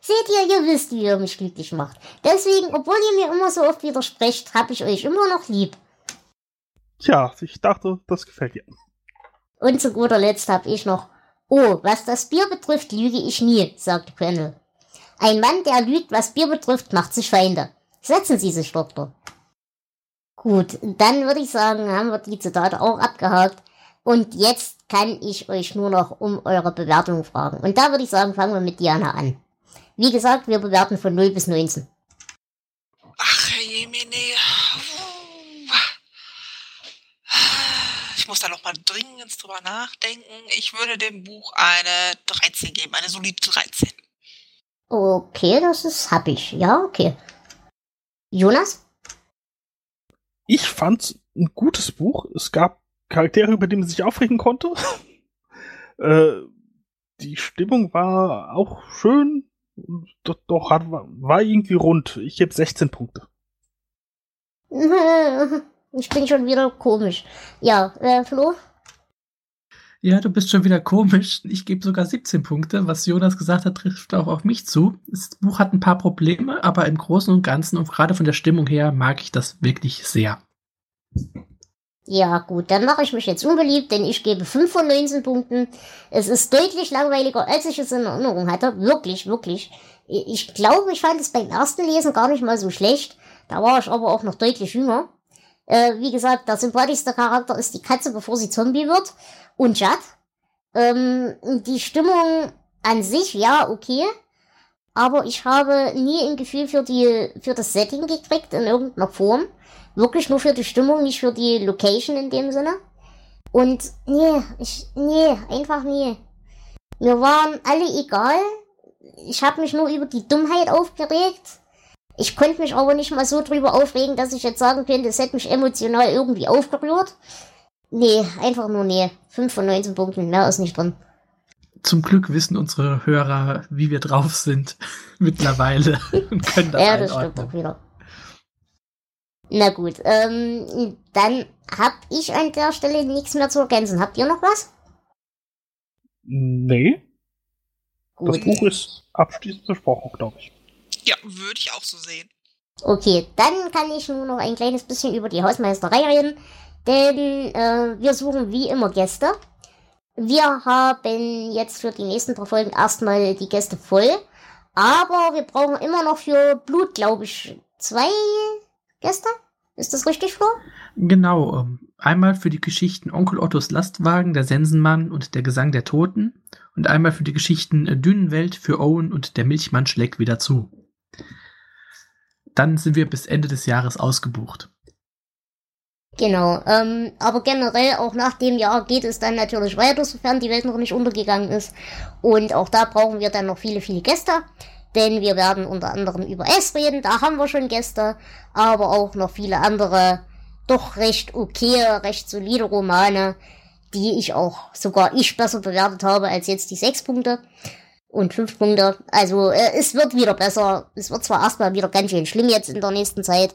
seht ihr, ihr wisst, wie ihr mich glücklich macht. Deswegen, obwohl ihr mir immer so oft widersprecht, hab ich euch immer noch lieb. Tja, ich dachte, das gefällt dir. Und zu guter Letzt hab ich noch, oh, was das Bier betrifft, lüge ich nie, sagte Quendel. Ein Mann, der lügt, was Bier betrifft, macht sich Feinde. Setzen Sie sich, Doktor. Gut, dann würde ich sagen, haben wir die Zitate auch abgehakt. Und jetzt kann ich euch nur noch um eure Bewertung fragen. Und da würde ich sagen, fangen wir mit Diana an. Wie gesagt, wir bewerten von 0 bis 19. Ach, Herr Jemine. Ich muss da noch mal dringend drüber nachdenken. Ich würde dem Buch eine 13 geben, eine solide 13. Okay, das ist hab ich. Ja, okay. Jonas? Ich fand's ein gutes Buch. Es gab Charaktere, über die man sich aufregen konnte. äh, die Stimmung war auch schön. Doch, doch hat, war irgendwie rund. Ich gebe 16 Punkte. Ich bin schon wieder komisch. Ja, äh, Flo? Ja, du bist schon wieder komisch. Ich gebe sogar 17 Punkte. Was Jonas gesagt hat, trifft auch auf mich zu. Das Buch hat ein paar Probleme, aber im Großen und Ganzen und gerade von der Stimmung her mag ich das wirklich sehr. Ja, gut, dann mache ich mich jetzt unbeliebt, denn ich gebe 5 von 19 Punkten. Es ist deutlich langweiliger, als ich es in Erinnerung hatte. Wirklich, wirklich. Ich glaube, ich fand es beim ersten Lesen gar nicht mal so schlecht. Da war ich aber auch noch deutlich jünger. Äh, wie gesagt, der sympathischste Charakter ist die Katze, bevor sie Zombie wird. Und Judd. Ähm, die Stimmung an sich, ja, okay. Aber ich habe nie ein Gefühl für die, für das Setting gekriegt in irgendeiner Form. Wirklich nur für die Stimmung, nicht für die Location in dem Sinne. Und nee, ich, nee, einfach nee. Mir waren alle egal. Ich habe mich nur über die Dummheit aufgeregt. Ich konnte mich aber nicht mal so drüber aufregen, dass ich jetzt sagen könnte, es hätte mich emotional irgendwie aufgerührt. Nee, einfach nur nee. 5 von 19 Punkten, mehr ist nicht drin. Zum Glück wissen unsere Hörer, wie wir drauf sind mittlerweile und können das ja, das stimmt einordnen. auch wieder. Na gut, ähm, dann hab ich an der Stelle nichts mehr zu ergänzen. Habt ihr noch was? Nee, das Gut. Buch ist abschließend besprochen, glaube ich. Ja, würde ich auch so sehen. Okay, dann kann ich nur noch ein kleines bisschen über die Hausmeisterei reden, denn äh, wir suchen wie immer Gäste. Wir haben jetzt für die nächsten drei Folgen erstmal die Gäste voll, aber wir brauchen immer noch für Blut, glaube ich, zwei Gäste. Ist das richtig, Flo? Genau, ähm, einmal für die Geschichten Onkel Ottos Lastwagen, der Sensenmann und der Gesang der Toten und einmal für die Geschichten äh, Dünenwelt für Owen und der Milchmann schlägt wieder zu. Dann sind wir bis Ende des Jahres ausgebucht. Genau, ähm, aber generell auch nach dem Jahr geht es dann natürlich weiter, sofern die Welt noch nicht untergegangen ist. Und auch da brauchen wir dann noch viele, viele Gäste. Denn wir werden unter anderem über S reden, da haben wir schon Gäste, aber auch noch viele andere, doch recht okay, recht solide Romane, die ich auch, sogar ich besser bewertet habe als jetzt die sechs Punkte und fünf Punkte. Also äh, es wird wieder besser. Es wird zwar erstmal wieder ganz schön schlimm jetzt in der nächsten Zeit.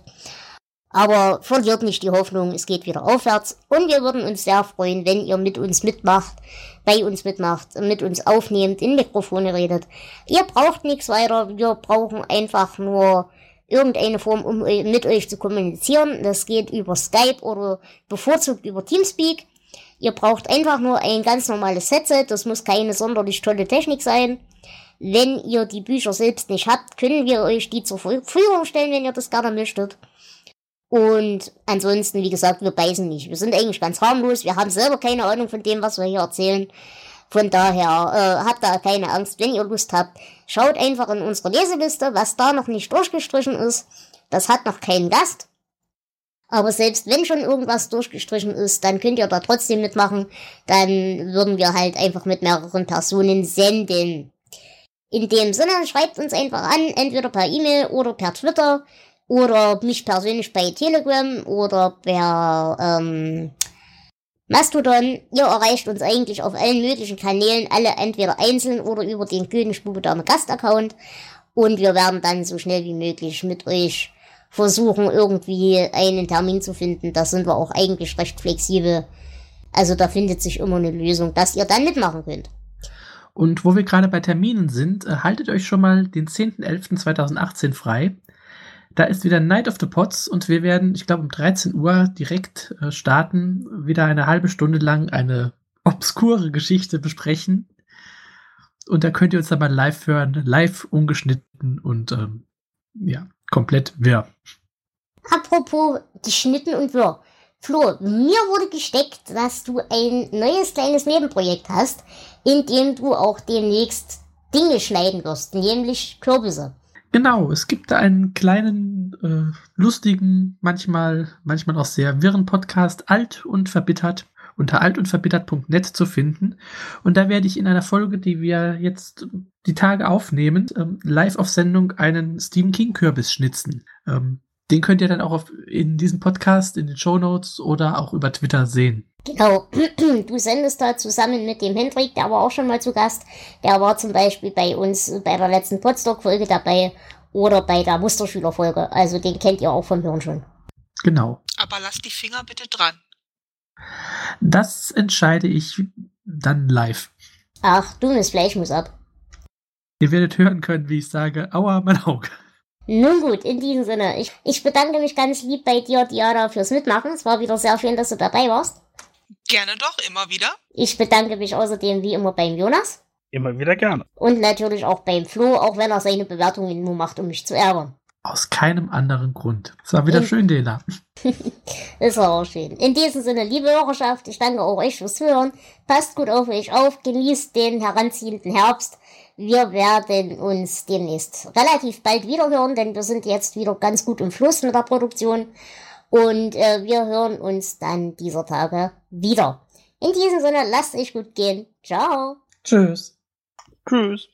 Aber verliert nicht die Hoffnung, es geht wieder aufwärts. Und wir würden uns sehr freuen, wenn ihr mit uns mitmacht, bei uns mitmacht, mit uns aufnehmt, in Mikrofone redet. Ihr braucht nichts weiter, wir brauchen einfach nur irgendeine Form, um mit euch zu kommunizieren. Das geht über Skype oder bevorzugt über Teamspeak. Ihr braucht einfach nur ein ganz normales Headset, das muss keine sonderlich tolle Technik sein. Wenn ihr die Bücher selbst nicht habt, können wir euch die zur Verfügung stellen, wenn ihr das gerne möchtet. Und ansonsten, wie gesagt, wir beißen nicht. Wir sind eigentlich ganz harmlos. Wir haben selber keine Ahnung von dem, was wir hier erzählen. Von daher, äh, habt da keine Angst, wenn ihr Lust habt. Schaut einfach in unsere Leseliste, was da noch nicht durchgestrichen ist. Das hat noch keinen Gast. Aber selbst wenn schon irgendwas durchgestrichen ist, dann könnt ihr da trotzdem mitmachen. Dann würden wir halt einfach mit mehreren Personen senden. In dem Sinne, schreibt uns einfach an, entweder per E-Mail oder per Twitter oder mich persönlich bei Telegram oder per ähm, Mastodon. Ihr erreicht uns eigentlich auf allen möglichen Kanälen, alle entweder einzeln oder über den Königsbube Gast-Account. Und wir werden dann so schnell wie möglich mit euch versuchen, irgendwie einen Termin zu finden. Da sind wir auch eigentlich recht flexibel. Also da findet sich immer eine Lösung, dass ihr dann mitmachen könnt. Und wo wir gerade bei Terminen sind, äh, haltet euch schon mal den 10.11.2018 frei. Da ist wieder Night of the Pots und wir werden, ich glaube, um 13 Uhr direkt äh, starten, wieder eine halbe Stunde lang eine obskure Geschichte besprechen. Und da könnt ihr uns dann mal live hören, live ungeschnitten und ähm, ja, komplett wirr. Apropos geschnitten und wirr. Flo, mir wurde gesteckt, dass du ein neues kleines Nebenprojekt hast, in dem du auch demnächst Dinge schneiden wirst, nämlich Kürbisse. Genau, es gibt da einen kleinen, äh, lustigen, manchmal, manchmal auch sehr wirren Podcast, alt und verbittert, unter altundverbittert.net zu finden. Und da werde ich in einer Folge, die wir jetzt die Tage aufnehmen, ähm, live auf Sendung einen Stephen King Kürbis schnitzen. Ähm, den könnt ihr dann auch auf, in diesem Podcast, in den Show Notes oder auch über Twitter sehen. Genau, du sendest da zusammen mit dem Hendrik, der war auch schon mal zu Gast. Der war zum Beispiel bei uns bei der letzten Podstock-Folge dabei oder bei der Musterschüler-Folge. Also den kennt ihr auch vom Hören schon. Genau. Aber lasst die Finger bitte dran. Das entscheide ich dann live. Ach, dummes Fleisch muss ab. Ihr werdet hören können, wie ich sage, aua, mein Auge. Nun gut, in diesem Sinne, ich, ich bedanke mich ganz lieb bei dir, Diana, fürs Mitmachen. Es war wieder sehr schön, dass du dabei warst. Gerne doch, immer wieder. Ich bedanke mich außerdem wie immer beim Jonas. Immer wieder gerne. Und natürlich auch beim Flo, auch wenn er seine Bewertungen nur macht, um mich zu ärgern. Aus keinem anderen Grund. Es war wieder In schön, Dela. War auch schön. In diesem Sinne, liebe Hörerschaft, ich danke auch euch fürs Hören. Passt gut auf euch auf, genießt den heranziehenden Herbst. Wir werden uns demnächst relativ bald wieder hören, denn wir sind jetzt wieder ganz gut im Fluss mit der Produktion. Und äh, wir hören uns dann dieser Tage wieder. In diesem Sinne, lasst euch gut gehen. Ciao. Tschüss. Tschüss.